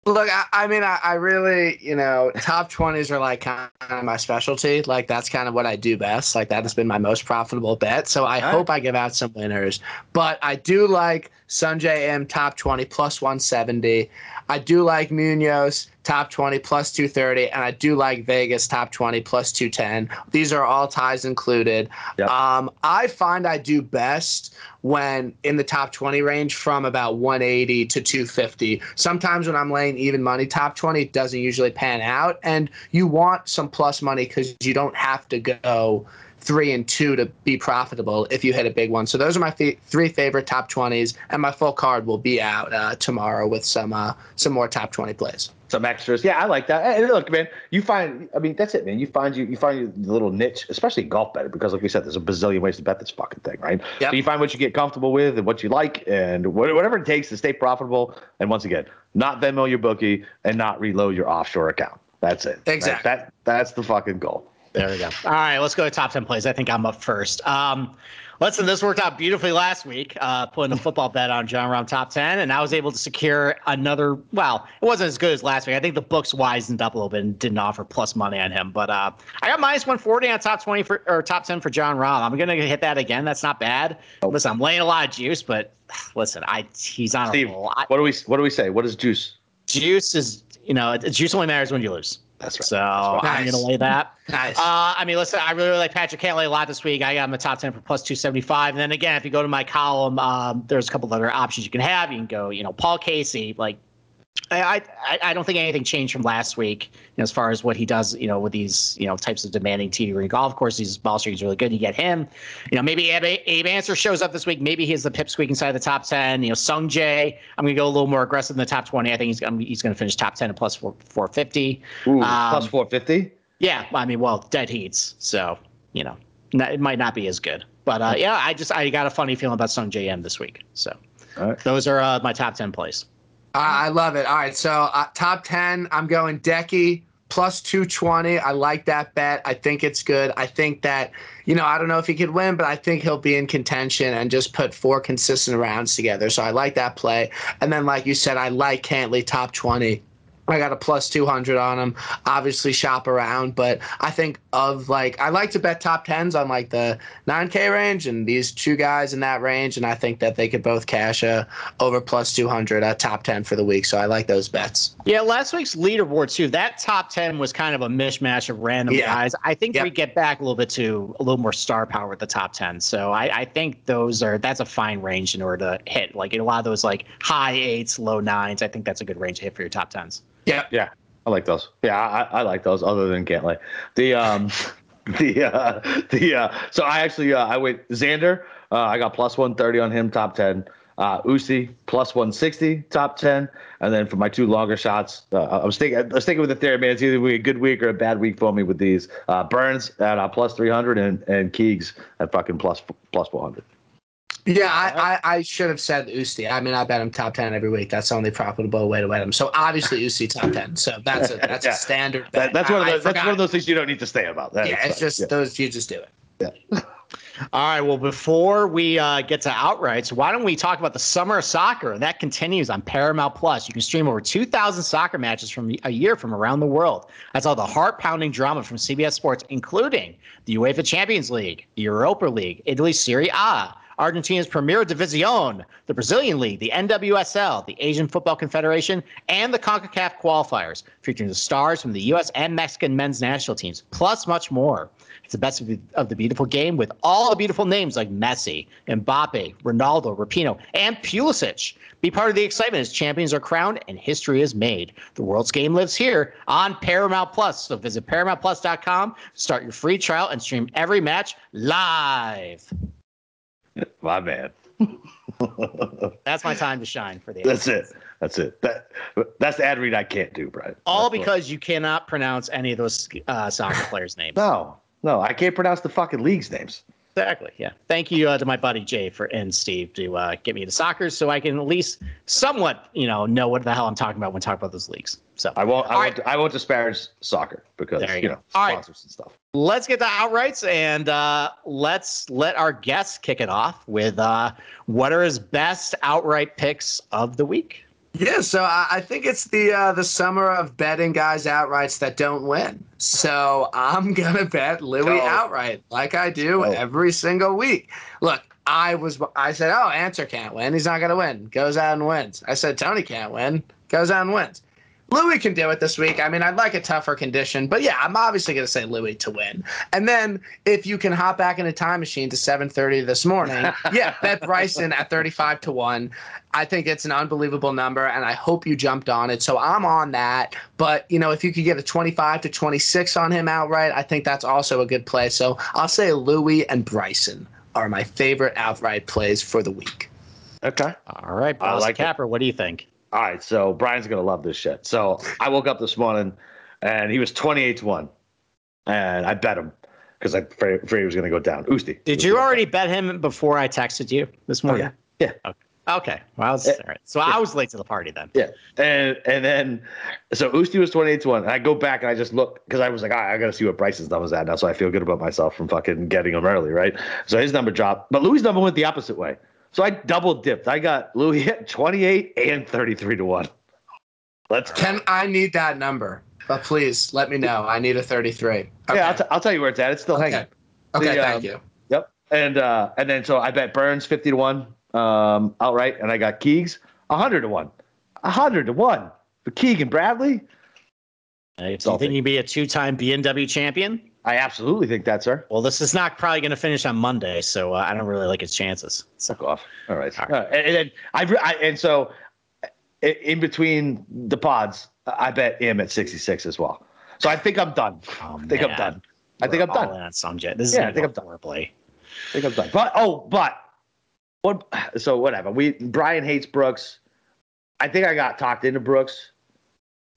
Look, I, I mean, I, I really, you know, top 20s are like kind of my specialty. Like, that's kind of what I do best. Like, that has been my most profitable bet. So I All right. hope I give out some winners. But I do like Sungjae Im top 20 plus 170. I do like Munoz top 20 plus 230, and I do like Vegas top 20 plus 210. These are all ties included. Yep. Um, I find I do best when in the top 20 range from about 180 to 250. Sometimes when I'm laying even money, top 20 doesn't usually pan out, and you want some plus money because you don't have to go three and two to be profitable if you hit a big one. So those are my f- three favorite top 20s, and my full card will be out uh, tomorrow with some uh, some more top 20 plays. Some extras, yeah, I like that. And look, man, you find, I mean, that's it, man. You find you you find your little niche, especially golf betting, because like we said, there's a bazillion ways to bet this fucking thing, right? Yep. So you find what you get comfortable with and what you like, and whatever it takes to stay profitable. And once again, not Venmo your bookie and not reload your offshore account. That's it. Exactly. That, that that's the fucking goal. There we go. All right, let's go to top 10 plays. I think I'm up first. Um, listen, this worked out beautifully last week, uh, putting a football bet on Jon Rahm top 10, and I was able to secure another. Well, it wasn't as good as last week. I think the books wisened up a little bit and didn't offer plus money on him. But uh, I got minus 140 on top 20 for, or top 10 for Jon Rahm. I'm going to hit that again. That's not bad. Listen, I'm laying a lot of juice, but listen, I he's on Steve, a lot. what do we what do we say? What is juice? Juice is, you know, it- juice only matters when you lose. That's right. So That's I'm Nice. going to lay that. Nice. Uh, I mean, listen, I really like Patrick Cantlay a lot this week. I got him a top 10 for plus 275. And then again, if you go to my column, um, there's a couple other options you can have. You can go, you know, Paul Casey. Like, I, I, I don't think anything changed from last week you know, as far as what he does, you know, with these, you know, types of demanding green golf courses. Ball streak is really good. You get him. You know, maybe Abe, Abe Ancer shows up this week. Maybe he's the pipsqueak inside the top 10. You know, Sungjae, I'm going to go a little more aggressive in the top 20. I think he's, he's going to finish top 10 and plus four, 450. Ooh, Um, plus four fifty. Yeah, I mean, well, dead heats, so you know, n- it might not be as good. But uh, yeah, I just I got a funny feeling about Sungjae Im this week. So right. those are uh, my top ten plays. I I love it. All right, so uh, top 10, I'm going Decky plus 220. I like that bet. I think it's good. I think that, you know, I don't know if he could win, but I think he'll be in contention and just put four consistent rounds together. So I like that play. And then, like you said, I like Cantlay top 20. I got a plus 200 on him. Obviously, shop around, but I think of like, I like to bet top 10s on like the 9K range and these two guys in that range. And I think that they could both cash a over plus 200 at uh, top 10 for the week. So I like those bets. Yeah, last week's leaderboard too. That top ten was kind of a mishmash of random Yeah. guys. I think Yep. we get back a little bit to a little more star power with the top ten. So I, I think those are that's a fine range in order to hit. Like a lot of those like high eights, low nines. I think that's a good range to hit for your top tens. Yeah. Yeah, I like those. Yeah, I, I like those. Other than Cantlay, the um, the uh, the uh, so I actually uh, I went Xander. Uh, I got plus one thirty on him, top ten. Uh, Usi plus one sixty, top ten. And then for my two longer shots, uh, I was thinking I was thinking with the theory, man. It's either be a good week or a bad week for me with these. Uh, Burns at uh, plus three hundred and and Keegs at fucking plus plus four hundred. Yeah, I, I, I should have said Usti. I mean, I bet him top 10 every week. That's the only profitable way to bet him. So obviously, Usti top 10. So that's a, that's Yeah. a standard That, that's one of I- I those. That's one of those things you don't need to stay about. That Yeah, it's just Yeah. those, you just do it. Yeah. All right. Well, before we uh, get to outrights, why don't we talk about the summer of soccer? And that continues on Paramount Plus. You can stream over 2,000 soccer matches from a year from around the world. That's all the heart pounding drama from CBS Sports, including the UEFA Champions League, the Europa League, Italy's Serie A, Argentina's Premier División, the Brazilian League, the NWSL, the Asian Football Confederation, and the CONCACAF qualifiers, featuring the stars from the U.S. and Mexican men's national teams, plus much more. It's the best of the, of the beautiful game with all the beautiful names like Messi, Mbappe, Ronaldo, Rapinoe, and Pulisic. Be part of the excitement as champions are crowned and history is made. The world's game lives here on Paramount Plus. So visit ParamountPlus.com, start your free trial, and stream every match live. My man. That's my time to shine for the That's it. That's it. That that's the ad read I can't do, Brian. All That's what- because you cannot pronounce any of those uh, soccer players' names. no, no, I can't pronounce the fucking league's names. Exactly. Yeah. Thank you uh, to my buddy Jay for and Steve to uh, get me into soccer, so I can at least somewhat, you know, know what the hell I'm talking about when talking about those leagues. So I won't. I won't. I won't disparage soccer because you you, know All right. sponsors and stuff. let's get to outrights and uh, let's let our guests kick it off with uh, what are his best outright picks of the week. Yeah, so I, I think it's the uh, the summer of betting guys outrights that don't win. So I'm gonna bet Louis Go. outright, like I do every single week. Look, I was I said, oh, Ancer can't win. He's not gonna win. Goes out and wins. I said Tony can't win. Goes out and wins. Louis can do it this week. I mean, I'd like a tougher condition, but yeah, I'm obviously going to say Louis to win. And then if you can hop back in a time machine to 7:30 this morning, yeah, bet Bryson at 35 to one. I think it's an unbelievable number, and I hope you jumped on it. So I'm on that. But you know, if you could get a 25 to 26 on him outright, I think that's also a good play. So I'll say Louis and Bryson are my favorite outright plays for the week. Okay. All right, Boss like it. Capper, what do you think? All right, so Brian's gonna love this shit. So I woke up this morning, and he was twenty-eight to one, and I bet him because I afraid, he was gonna go down. Usti. Did you already bet him before I texted you this Oh morning? yeah, yeah, Okay. Well, I was, eh, all right. So I was late to the party then. yeah. And and then so Usti was twenty-eight to one, and I go back and I just look because I was like, all right, I gotta see what Bryce's number's at now, so I feel good about myself from fucking getting him early, right? So his number dropped, but Louis' number went the opposite way. So I double dipped. I got Louis at twenty-eight and thirty-three to one. Let's Can I need that number? But please let me know. I need a 33. Okay. Yeah, I'll, t- I'll tell you where it's at. It's still hanging. okay. Okay, The, thank um, you. Yep. And uh, and then so I bet Burns fifty to one um, outright, and I got Keegs hundred to 1. one, hundred to one for Keegan Bradley. Uh, do you think you'd be a two-time BMW champion? I absolutely think that, sir. Well, this is not probably going to finish on Monday, so uh, I don't really like its chances. Suck off. All right. All Uh, and, and then I, I and so in between the pods, I bet him at sixty six as well. So I think I'm done. Oh, I think I'm done. I think We're I'm done. in on Sungjae. This is yeah, I think I'm done. horribly. I think I'm done. But oh, but what? So whatever. We Brian hates Brooks. I think I got talked into Brooks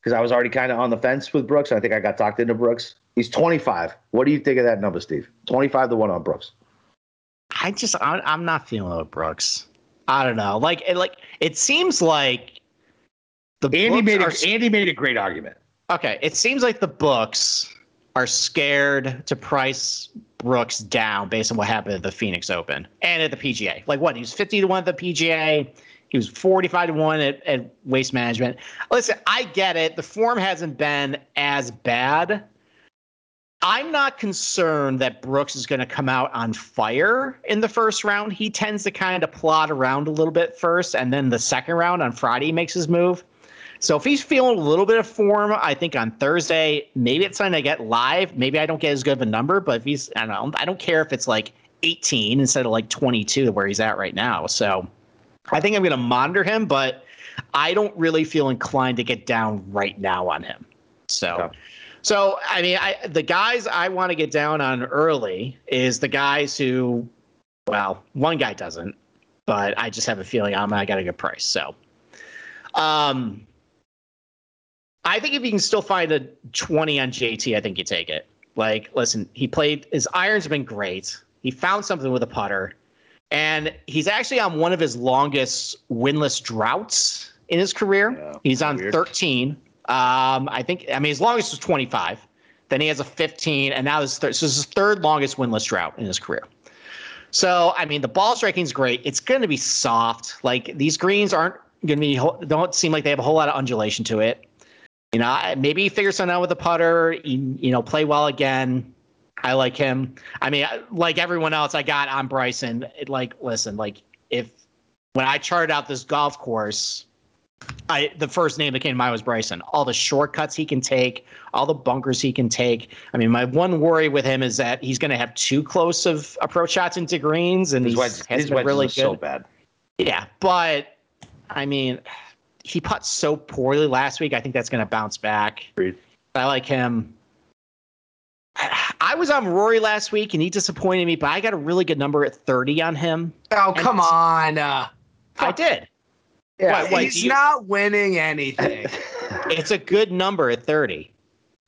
because I was already kind of on the fence with Brooks. I think I got talked into Brooks. He's 25. What do you think of that number, Steve? 25 to one on Brooks. I just I'm not feeling it with Brooks. I don't know. Like it like it seems like the Andy books made are a, Andy made a great argument. Okay, it seems like the books are scared to price Brooks down based on what happened at the Phoenix Open and at the PGA. Like what? He was 50 to 1 at the PGA. He was 45 to 1 at, at Waste Management. Listen, I get it. The form hasn't been as bad. I'm not concerned that Brooks is going to come out on fire in the first round. He tends to kind of plot around a little bit first, and then the second round on Friday makes his move. So if he's feeling a little bit of form, I think on Thursday, maybe it's time to get live. Maybe I don't get as good of a number, but if he's, I don't I don't care if it's like 18 instead of like 22 where he's at right now. So I think I'm going to monitor him, but I don't really feel inclined to get down right now on him. So, Okay. So I mean, I the guys I want to get down on early is the guys who, well, one guy doesn't, but I just have a feeling I'm I got a good price. So, um, I think if you can still find a 20 on JT, I think you take it. Like, listen, he played his irons have been great. He found something with a putter, and he's actually on one of his longest winless droughts in his career. Yeah, he's on weird. 13. Um, I think. I mean, as his longest was 25. Then he has a 15, and now his third. So this is his third longest winless drought in his career. So I mean, the ball striking's great. It's going to be soft. Like these greens aren't going to be. Don't seem like they have a whole lot of undulation to it. You know, maybe he figures something out with the putter. You, you know, play well again. I like him. I mean, like everyone else, I got on Bryson. It, like, listen, like if when I charted out this golf course, I the first name that came to mind was Bryson. All the shortcuts he can take, all the bunkers he can take. I mean, my one worry with him is that he's going to have too close of approach shots into greens, and His he's wedges, has his been really good. so bad. Yeah, but I mean, he put so poorly last week. I think that's going to bounce back. Agreed. I like him. I was on Rory last week and he disappointed me, but I got a really good number at 30 on him. Oh, come on. Uh, I did. Yeah, What, what, he's you- not winning anything. It's a good number at 30.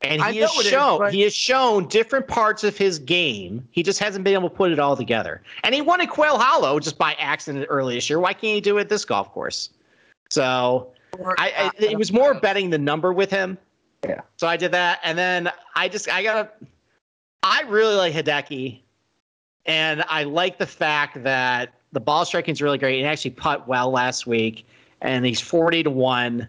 And he know has it is, shown but- he has shown different parts of his game. He just hasn't been able to put it all together. And he won at Quail Hollow just by accident early this year. Why can't he do it at this golf course? So I, uh, I it was more betting the number with him. Yeah. So I did that, and then I just I got I really like Hideki, and I like the fact that the ball striking is really great. He actually putt well last week, and he's forty to one.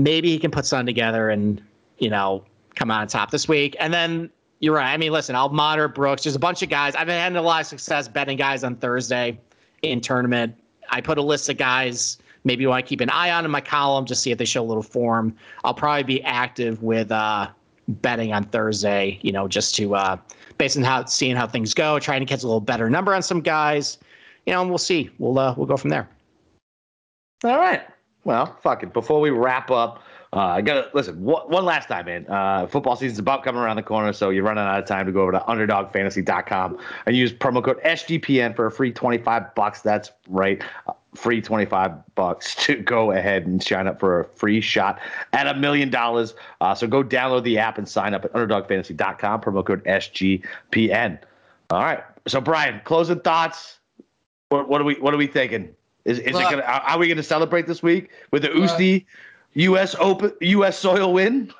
Maybe he can put something together and you know come on top this week. And then you're right. I mean, listen, I'll monitor Brooks. There's a bunch of guys. I've been having a lot of success betting guys on Thursday in tournament. I put a list of guys maybe want to keep an eye on in my column, just see if they show a little form. I'll probably be active with uh, betting on Thursday, you know, just to uh, based on how seeing how things go, trying to catch a little better number on some guys, you know, and we'll see. We'll uh, we'll go from there. All right. Well, fuck it. Before we wrap up, uh, I gotta listen one, one last time, man. Uh, football season's about coming around the corner, so you're running out of time to go over to underdogfantasy.com and use promo code SGPN for a free 25 bucks. That's right, uh, free 25 bucks to go ahead and sign up for a free shot at a million dollars. Uh, so go download the app and sign up at underdogfantasy.com. Promo code SGPN. All right. So Brian, closing thoughts. What, what are we What are we thinking? Is, is Look, it gonna? Are, we gonna celebrate this week with the Usti U.S. Open U.S. soil win?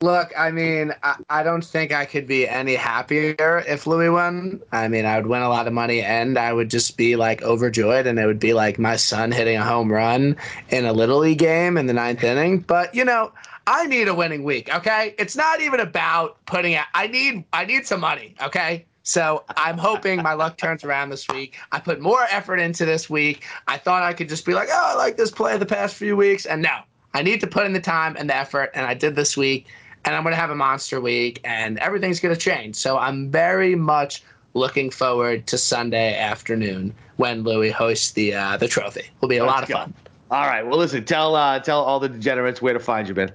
Look, I mean, I, I don't think I could be any happier if Louis won. I mean, I would win a lot of money and I would just be like overjoyed, and it would be like my son hitting a home run in a Little League game in the ninth inning. But, you know, I need a winning week, okay? It's not even about putting out, I need, I need some money, okay? So I'm hoping my luck turns around this week. I put more effort into this week. I thought I could just be like, oh, I like this play the past few weeks. And no, I need to put in the time and the effort, and I did this week. And I'm going to have a monster week, and everything's going to change. So I'm very much looking forward to Sunday afternoon when Louis hosts the uh, the trophy. Will be a lot of go. fun. All right. Well, listen. Tell uh, tell all the degenerates where to find you, Ben.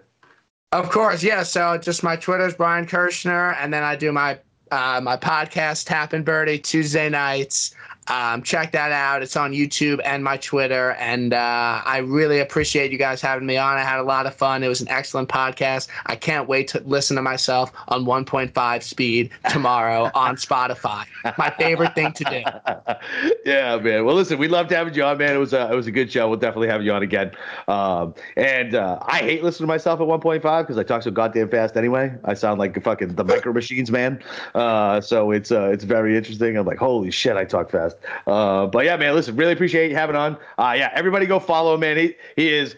Of course, yeah. So just my Twitter's Brian Kirshner, and then I do my uh, my podcast Tappin' Birdie Tuesday nights. Um, check that out. It's on YouTube and my Twitter. And uh, I really appreciate you guys having me on. I had a lot of fun. It was an excellent podcast. I can't wait to listen to myself on 1.5 speed tomorrow on Spotify. My favorite thing to do. yeah, man. Well, listen, we loved having you on, man. It was a it was a good show. We'll definitely have you on again. Um, and uh, I hate listening to myself at 1.5 because I talk so goddamn fast anyway. I sound like fucking the micro machines man. Uh, so it's uh, it's very interesting. I'm like, holy shit, I talk fast. Uh, but yeah, man, listen, really appreciate you having on. Uh, yeah, everybody go follow him, man. He he is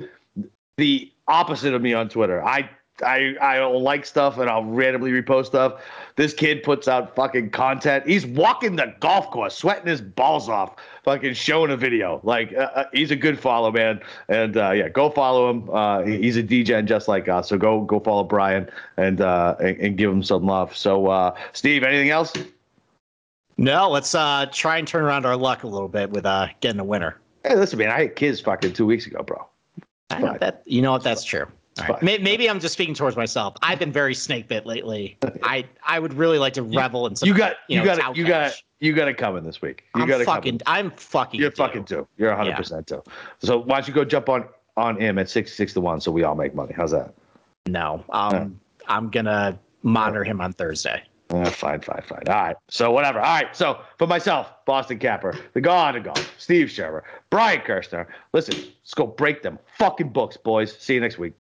the opposite of me on Twitter. I I I don't like stuff and I'll randomly repost stuff. This kid puts out fucking content. He's walking the golf course, sweating his balls off, fucking showing a video. Like uh, uh, he's a good follow, man. And uh, yeah, go follow him. Uh, he's a DJ just like us. So go go follow Brian and uh, and, and give him some love. So uh, Steve, anything else? No, let's uh, try and turn around our luck a little bit with uh, getting a winner. Hey, listen, man, I had kids fucking two weeks ago, bro. I know that you know what that's true. Right. Maybe I'm just speaking towards myself. I've been very snake bit lately. I I would really like to revel in some. You got you you know, got cow you got you got it coming this week. You I'm got it fucking. I'm fucking. You're due. fucking too. You're 100 percent too. So why don't you go jump on on him at 66 to one, so we all make money. How's that? No, um, I'm gonna monitor him on Thursday. Uh, fine, fine, fine. All right. So whatever. All right. So for myself, Boston Capper, the God of Golf, Steve Sherver, Brian Kirshner. Listen, let's go break them fucking books, boys. See you next week.